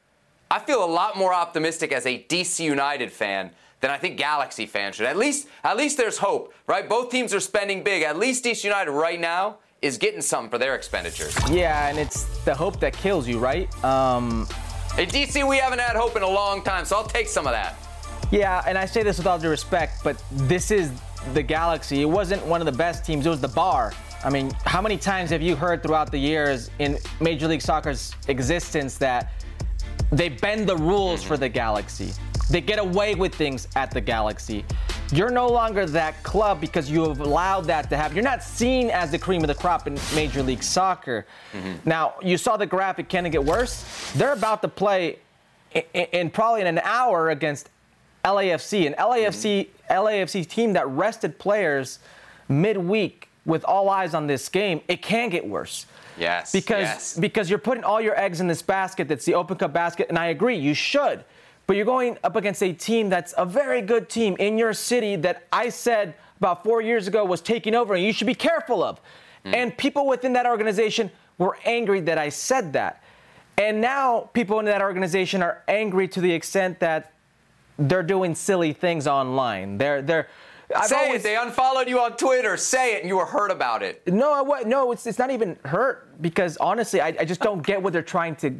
I feel a lot more optimistic as a DC United fan then I think Galaxy fans should. At least, at least there's hope, right? Both teams are spending big. At least DC United right now is getting something for their expenditures. Yeah, and it's the hope that kills you, right? Um, hey, DC, we haven't had hope in a long time, so I'll take some of that. Yeah, and I say this with all due respect, but this is the Galaxy. It wasn't one of the best teams, it was the bar. I mean, how many times have you heard throughout the years in Major League Soccer's existence that they bend the rules for the Galaxy? They get away with things at the Galaxy. You're no longer that club because you have allowed that to happen. You're not seen as the cream of the crop in Major League Soccer. Mm-hmm. Now, you saw the graphic, can it get worse? They're about to play in, in probably in an hour against LAFC, an LAFC, mm-hmm. LAFC team that rested players midweek with all eyes on this game. It can get worse. Yes. Because yes. because you're putting all your eggs in this basket that's the Open Cup basket, and I agree, you should. But you're going up against a team that's a very good team in your city that I said about four years ago was taking over and you should be careful of. Mm. And people within that organization were angry that I said that. And now people in that organization are angry to the extent that they're doing silly things online. They're they're I've Say always, it. They unfollowed you on Twitter. Say it, and you were hurt about it. No, I, no, it's it's not even hurt because honestly, I, I just don't get what they're trying to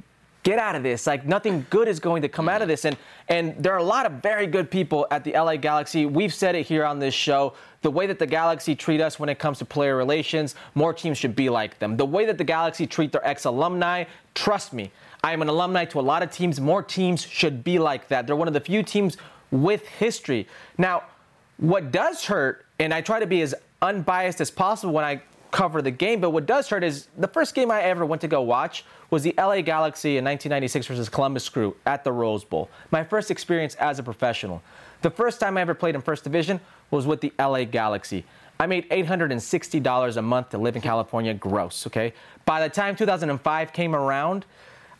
get out of this. Like nothing good is going to come out of this. And and there are a lot of very good people at the LA Galaxy. We've said it here on this show. The way that the Galaxy treat us when it comes to player relations, more teams should be like them. The way that the Galaxy treat their ex-alumni, trust me, I am an alumni to a lot of teams. More teams should be like that. They're one of the few teams with history. Now, what does hurt, and I try to be as unbiased as possible when I cover the game, but what does hurt is the first game I ever went to go watch was the LA Galaxy in 1996 versus Columbus Crew at the Rose Bowl. My first experience as a professional. The first time I ever played in First Division was with the LA Galaxy. I made $860 a month to live in California gross, okay? By the time 2005 came around,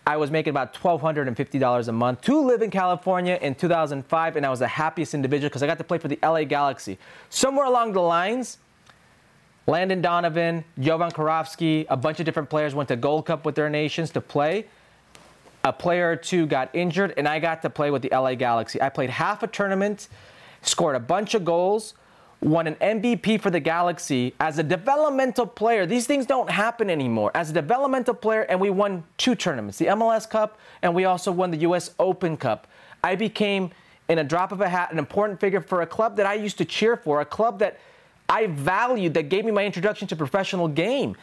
I was making about $1,250 a month to live in California in 2005, and I was the happiest individual because I got to play for the LA Galaxy. Somewhere along the lines, Landon Donovan, Jovan Kirovski, a bunch of different players went to Gold Cup with their nations to play. A player or two got injured, and I got to play with the LA Galaxy. I played half a tournament, scored a bunch of goals, won an MVP for the Galaxy as a developmental player. These things don't happen anymore. As a developmental player, and we won two tournaments the MLS Cup, and we also won the US Open Cup. I became, in a drop of a hat, an important figure for a club that I used to cheer for, a club that I valued that gave me my introduction to professional game.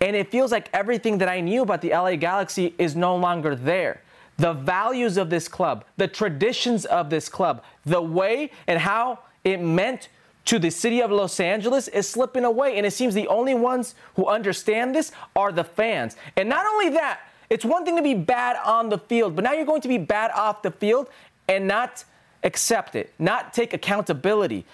And it feels like everything that I knew about the LA Galaxy is no longer there. The values of this club, the traditions of this club, the way and how it meant to the city of Los Angeles is slipping away. And it seems the only ones who understand this are the fans. And not only that, it's one thing to be bad on the field, but now you're going to be bad off the field and not accept it, not take accountability.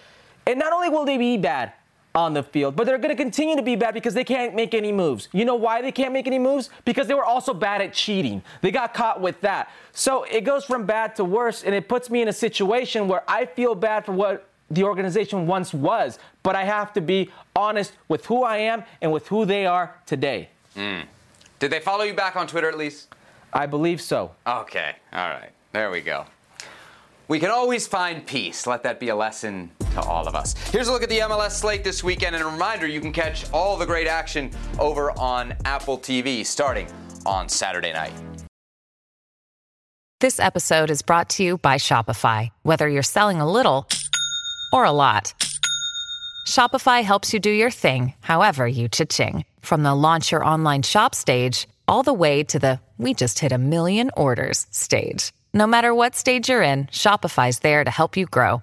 And not only will they be bad on the field, but they're going to continue to be bad because they can't make any moves. You know why they can't make any moves? Because they were also bad at cheating. They got caught with that. So it goes from bad to worse, and it puts me in a situation where I feel bad for what the organization once was, but I have to be honest with who I am and with who they are today. Mm. Did they follow you back on Twitter at least? I believe so. Okay, all right. There we go. We can always find peace. Let that be a lesson to all of us. Here's a look at the MLS slate this weekend, and a reminder you can catch all the great action over on Apple TV starting on Saturday night. This episode is brought to you by Shopify. Whether you're selling a little or a lot, Shopify helps you do your thing, however you cha-ching. From the launch your online shop stage, all the way to the we just hit a million orders stage. No matter what stage you're in, Shopify's there to help you grow.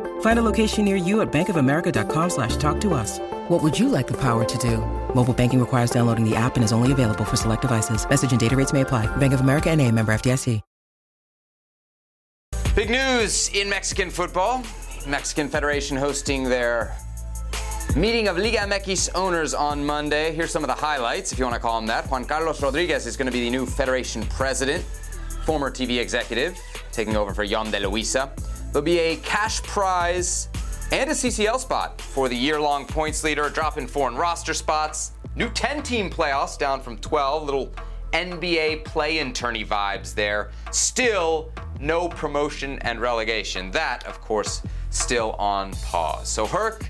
Find a location near you at bankofamerica.com slash talk to us. What would you like the power to do? Mobile banking requires downloading the app and is only available for select devices. Message and data rates may apply. Bank of America and a member FDIC. Big news in Mexican football. Mexican Federation hosting their Meeting of Liga MX owners on Monday. Here's some of the highlights, if you want to call them that. Juan Carlos Rodriguez is going to be the new federation president, former TV executive, taking over for Yon de Luisa. There'll be a cash prize and a CCL spot for the year long points leader, dropping foreign roster spots. New 10 team playoffs down from 12. Little NBA play in tourney vibes there. Still no promotion and relegation. That, of course, still on pause. So, Herc,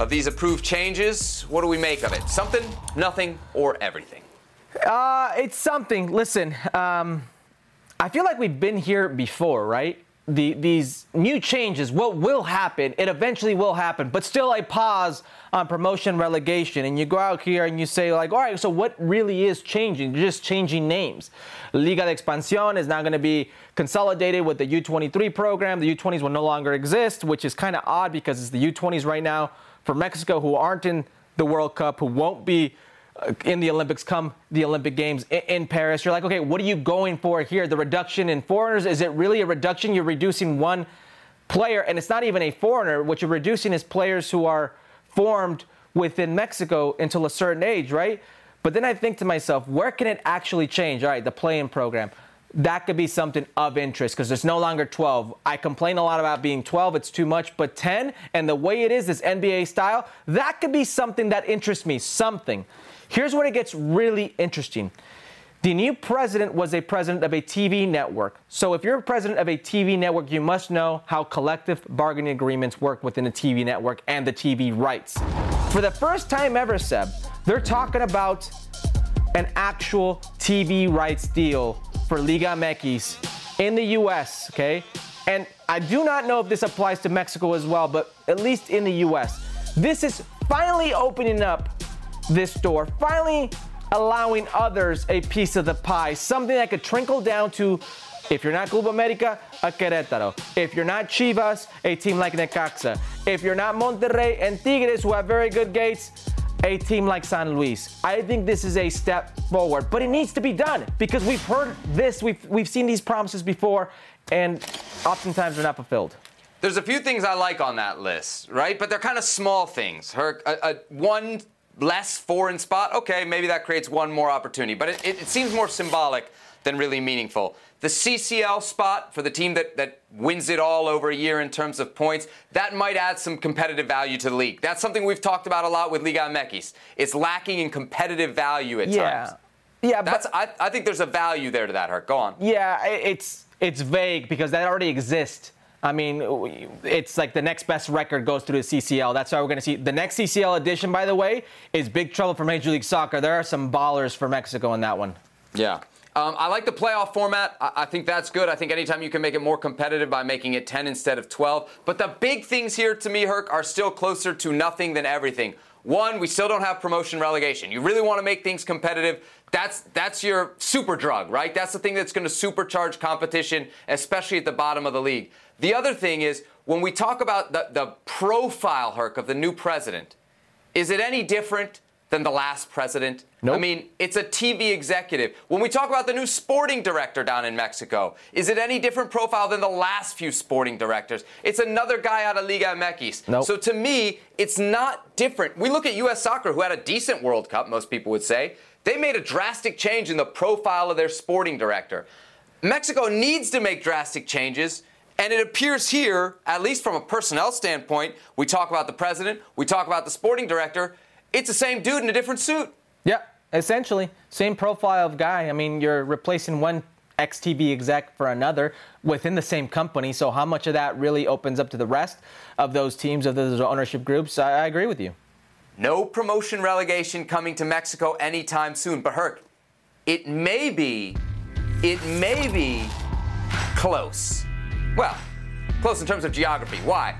of these approved changes, what do we make of it? Something, nothing, or everything? Uh, it's something. Listen, um, I feel like we've been here before, right? The, these new changes, what will happen, it eventually will happen, but still a pause on promotion relegation. And you go out here and you say, like, all right, so what really is changing? You're just changing names. Liga de Expansión is now going to be consolidated with the U23 program. The U20s will no longer exist, which is kind of odd because it's the U20s right now for Mexico who aren't in the World Cup, who won't be in the Olympics come the Olympic Games in, Paris. You're like, okay, what are you going for here? The reduction in foreigners, is it really a reduction? You're reducing one player, and it's not even a foreigner. What you're reducing is players who are formed within Mexico until a certain age, right? But then I think to myself, where can it actually change? All right, the play-in program that could be something of interest because there's no longer 12. I complain a lot about being 12, it's too much, but 10 and the way it is, this NBA style, that could be something that interests me. Something. Here's where it gets really interesting. The new president was a president of a TV network. So if you're a president of a TV network, you must know how collective bargaining agreements work within a TV network and the TV rights. For the first time ever, Seb, they're talking about an actual TV rights deal for Liga MX in the US, okay? And I do not know if this applies to Mexico as well, but at least in the US. This is finally opening up this door, finally allowing others a piece of the pie, something that could trickle down to if you're not Club America, a Querétaro. If you're not Chivas, a team like Necaxa. If you're not Monterrey and Tigres, who have very good gates, a team like San Luis. I think this is a step forward, but it needs to be done because we've heard this, we've, we've seen these promises before, and oftentimes they're not fulfilled. There's a few things I like on that list, right? But they're kind of small things. Her, a, a one less foreign spot, okay, maybe that creates one more opportunity, but it, it, it seems more symbolic than really meaningful. The CCL spot for the team that, that wins it all over a year in terms of points, that might add some competitive value to the league. That's something we've talked about a lot with Liga MX. It's lacking in competitive value at yeah. times. Yeah, That's, I, I think there's a value there to that, Hurt. Go on. Yeah, it's it's vague because that already exists. I mean, it's like the next best record goes through the CCL. That's why we're going to see the next CCL edition, by the way, is big trouble for Major League Soccer. There are some ballers for Mexico in that one. Yeah. Um, I like the playoff format. I, I, think that's good. I think anytime you can make it more competitive by making it 10 instead of 12. But the big things here to me, Herc, are still closer to nothing than everything. One, we still don't have promotion relegation. You really want to make things competitive. That's that's your super drug, right? That's the thing that's going to supercharge competition, especially at the bottom of the league. The other thing is when we talk about the, the profile, Herc, of the new president, is it any different than the last president? Nope. I mean, it's a TV executive. When we talk about the new sporting director down in Mexico, is it any different profile than the last few sporting directors? It's another guy out of Liga MX. Nope. So to me, it's not different. We look at U.S. soccer, who had a decent World Cup, most people would say. They made a drastic change in the profile of their sporting director. Mexico needs to make drastic changes. And it appears here, at least from a personnel standpoint, we talk about the president, we talk about the sporting director, it's the same dude in a different suit. Yeah, essentially. Same profile of guy. I mean, you're replacing one XTV exec for another within the same company. So, how much of that really opens up to the rest of those teams, of those ownership groups? I, I agree with you. No promotion relegation coming to Mexico anytime soon. But, Herc, it may be, it may be close. Well, close in terms of geography. Why?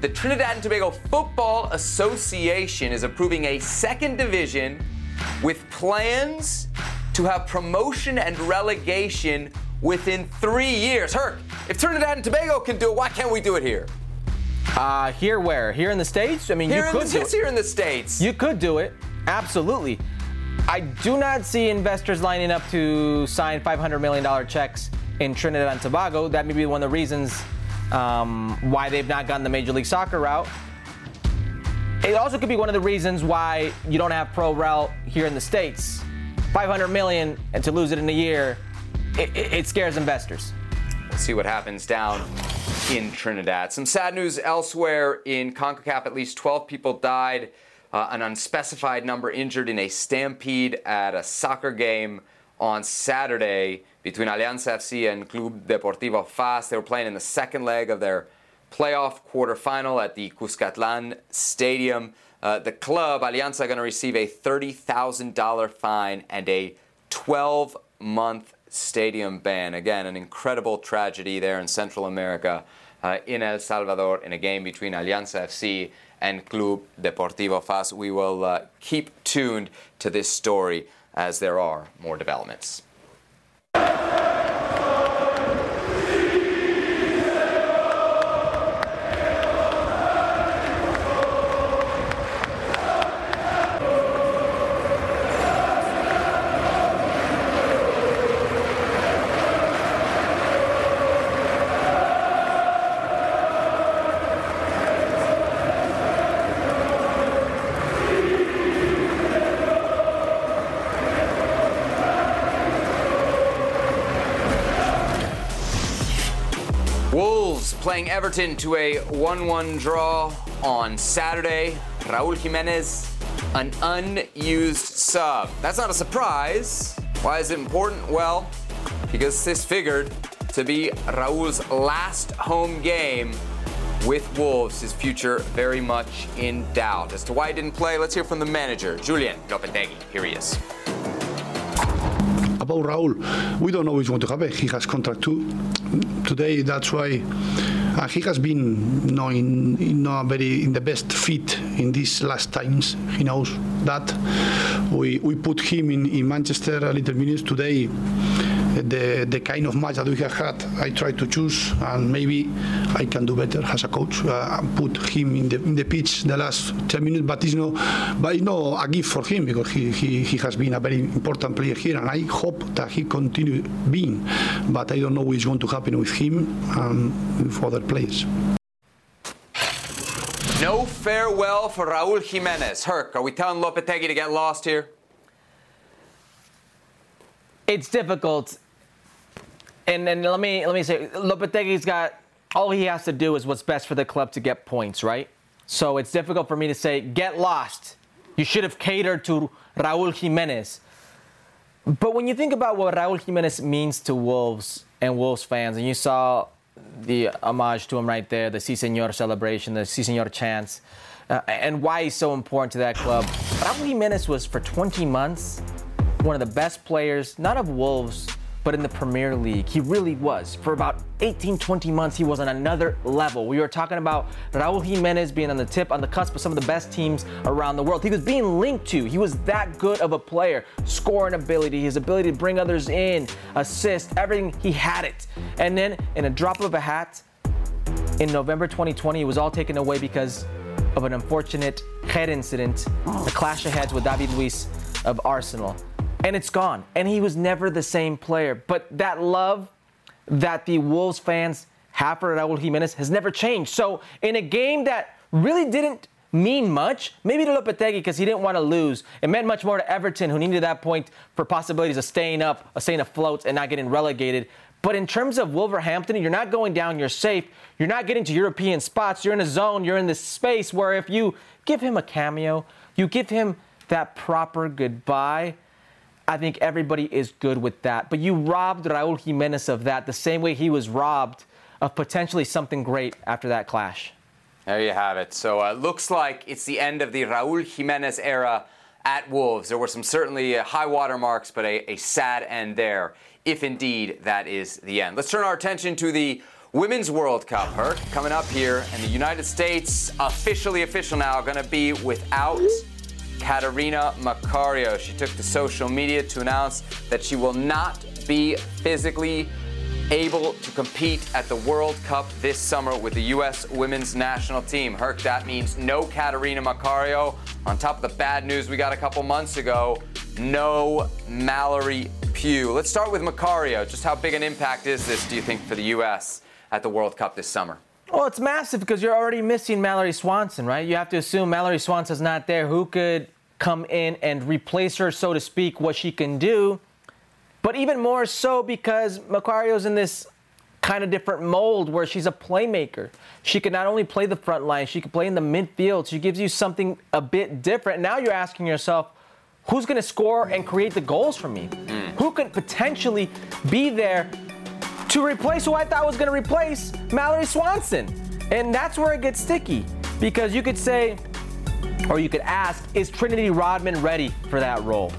the Trinidad and Tobago Football Association is approving a second division with plans to have promotion and relegation within three years. Herc, if Trinidad and Tobago can do it, why can't we do it here? Uh, here where? Here in the States? I mean, here you could the, do it. here in the States. You could do it. Absolutely. I do not see investors lining up to sign $500 million checks in Trinidad and Tobago. That may be one of the reasons um, why they've not gone the Major League Soccer route. it also could be one of the reasons why you don't have pro route here in the states. 500 million, and to lose it in a year, it, it, it scares investors. We'll see what happens down in Trinidad. Some sad news elsewhere in CONCACAF. At least 12 people died, uh, an unspecified number injured in a stampede at a soccer game on Saturday between Alianza FC and Club Deportivo FAS. They were playing in the second leg of their playoff quarterfinal at the Cuscatlan Stadium. Uh, the club, Alianza, are going to receive a $30,000 fine and a 12 month stadium ban. Again, an incredible tragedy there in Central America, uh, in El Salvador, in a game between Alianza FC and Club Deportivo FAS. We will uh, keep tuned to this story as there are more developments. Everton to a 1 1 draw on Saturday. Raul Jimenez, an unused sub. That's not a surprise. Why is it important? Well, because this figured to be Raul's last home game with Wolves, his future very much in doubt. As to why he didn't play, let's hear from the manager, Julian Lopetegui. Here he is. About Raul, we don't know what's going to happen. He has contract too. Today, that's why uh, he has been in, in a very in the best fit in these last times. He knows that. We we put him in, in Manchester a little minutes today. The the kind of match that we have had, I try to choose, and maybe I can do better as a coach. Uh, put him in the in the pitch the last 10 minutes, but it's no, but it's no a gift for him because he, he, he has been a very important player here, and I hope that he continue being. But I don't know what is going to happen with him and with other players. No farewell for Raul Jimenez. Herc, are we telling Lopetegui to get lost here? It's difficult. And then let me let me say, Lopetegui's got all he has to do is what's best for the club to get points, right? So it's difficult for me to say get lost. You should have catered to Raul Jimenez. But when you think about what Raul Jimenez means to Wolves and Wolves fans, and you saw the homage to him right there, the Si Senor celebration, the Si Senor chants, uh, and why he's so important to that club. Raul Jimenez was for 20 months one of the best players, not of Wolves, but in the Premier League. He really was. For about 18, 20 months, he was on another level. We were talking about Raul Jimenez being on the tip, on the cusp of some of the best teams around the world. He was being linked to. He was that good of a player. Scoring ability, his ability to bring others in, assist, everything. He had it. And then, in a drop of a hat, in November 2020, it was all taken away because of an unfortunate head incident, a clash of heads with David Luiz of Arsenal and it's gone. And he was never the same player. But that love that the Wolves fans have for Raul Jimenez has never changed. So in a game that really didn't mean much, maybe to Lopetegui because he didn't want to lose. It meant much more to Everton, who needed that point for possibilities of staying up, of staying afloat, and not getting relegated. But in terms of Wolverhampton, you're not going down, you're safe. You're not getting to European spots. You're in a zone, you're in this space where if you give him a cameo, you give him that proper goodbye, I think everybody is good with that. But you robbed Raul Jimenez of that the same way he was robbed of potentially something great after that clash. There you have it. So uh, looks like it's the end of the Raul Jimenez era at Wolves. There were some certainly uh, high water marks, but a, a sad end there, if indeed that is the end. Let's turn our attention to the Women's World Cup, Herc, coming up here, and the United States officially official now, going to be without Catarina Macario. She took to social media to announce that she will not be physically able to compete at the World Cup this summer with the U.S. women's national team. Herc, that means no Catarina Macario. On top of the bad news we got a couple months ago, no Mallory Pugh. Let's start with Macario. Just how big an impact is this, do you think, for the U.S. at the World Cup this summer? Well, it's massive because you're already missing Mallory Swanson, right? You have to assume Mallory Swanson's not there. Who could come in and replace her, so to speak, what she can do? But even more so because Macario's in this kind of different mold where she's a playmaker. She can not only play the front line, she can play in the midfield. She gives you something a bit different. Now you're asking yourself, who's going to score and create the goals for me? Mm. Who could potentially be there to replace who I thought was going to replace Mallory Swanson. And that's where it gets sticky because you could say, or you could ask, is Trinity Rodman ready for that role?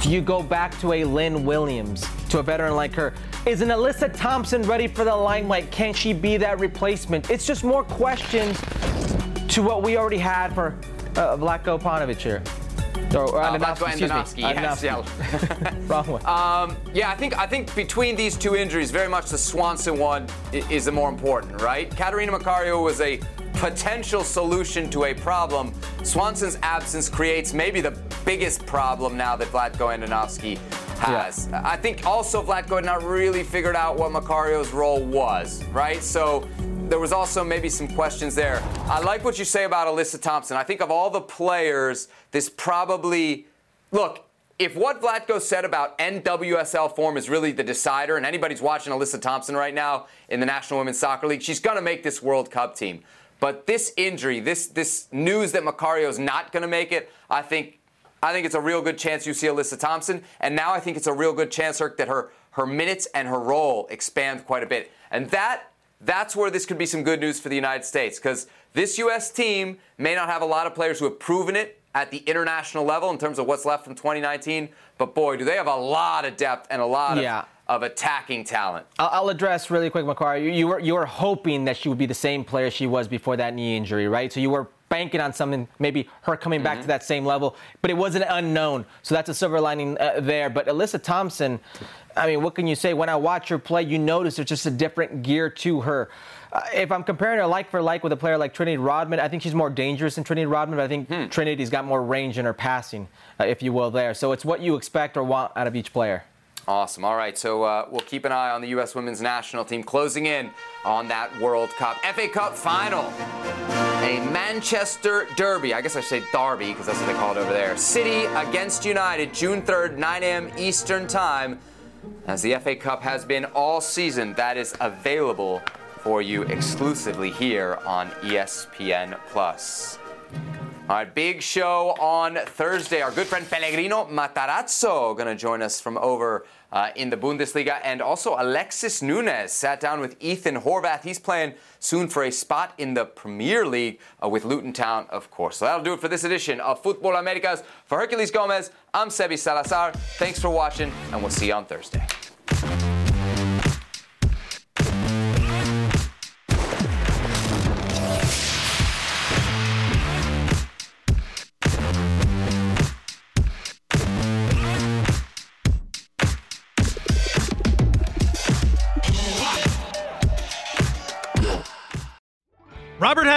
Do you go back to a Lynn Williams, to a veteran like her? Is an Alyssa Thompson ready for the limelight? Can she be that replacement? It's just more questions to what we already had for uh, Vlatko Paunovic here. Or, uh, Andonovski, yes, yeah. Wrong one. Um, yeah, I think I think between these two injuries, very much the Swanson one is the more important, right? Catarina Macario was a potential solution to a problem. Swanson's absence creates maybe the biggest problem now that Vlatko Andonovski has. Yeah. I think also Vlatko had not really figured out what Macario's role was, right? So there was also maybe some questions there. I like what you say about Alyssa Thompson. I think of all the players, this probably look. If what Vlatko said about NWSL form is really the decider, and anybody's watching Alyssa Thompson right now in the National Women's Soccer League, she's going to make this World Cup team. But this injury, this this news that Macario's not going to make it, I think I think it's a real good chance you see Alyssa Thompson. And now I think it's a real good chance that her her minutes and her role expand quite a bit. And that that's where this could be some good news for the United States because this U.S. team may not have a lot of players who have proven it at the international level in terms of what's left from 2019, but boy, do they have a lot of depth and a lot of yeah. Of attacking talent. I'll address really quick, Macari. You, you, were you were hoping that she would be the same player she was before that knee injury, right? So you were banking on something, maybe her coming back mm-hmm. to that same level, but it was an unknown. So that's a silver lining uh, there. But Alyssa Thompson, I mean, what can you say? When I watch her play, you notice there's just a different gear to her. Uh, if I'm comparing her like for like with a player like Trinity Rodman, I think she's more dangerous than Trinity Rodman, but I think hmm. Trinity's got more range in her passing, uh, if you will, there. So it's what you expect or want out of each player. Awesome. All right, so uh, we'll keep an eye on the U.S. women's national team closing in on that World Cup. FA Cup final. A Manchester Derby. I guess I should say Derby because that's what they call it over there. City against United, June 3rd, 9 a.m. Eastern Time as the FA Cup has been all season. That is available for you exclusively here on ESPN Plus. All right, big show on Thursday. Our good friend Pellegrino Matarazzo going to join us from over uh, in the Bundesliga. And also Alexis Nunez sat down with Ethan Horvath. He's playing soon for a spot in the Premier League uh, with Luton Town, of course. So that'll do it for this edition of Futbol Americas. For Herculez Gomez, I'm Sebi Salazar. Thanks for watching, and we'll see you on Thursday.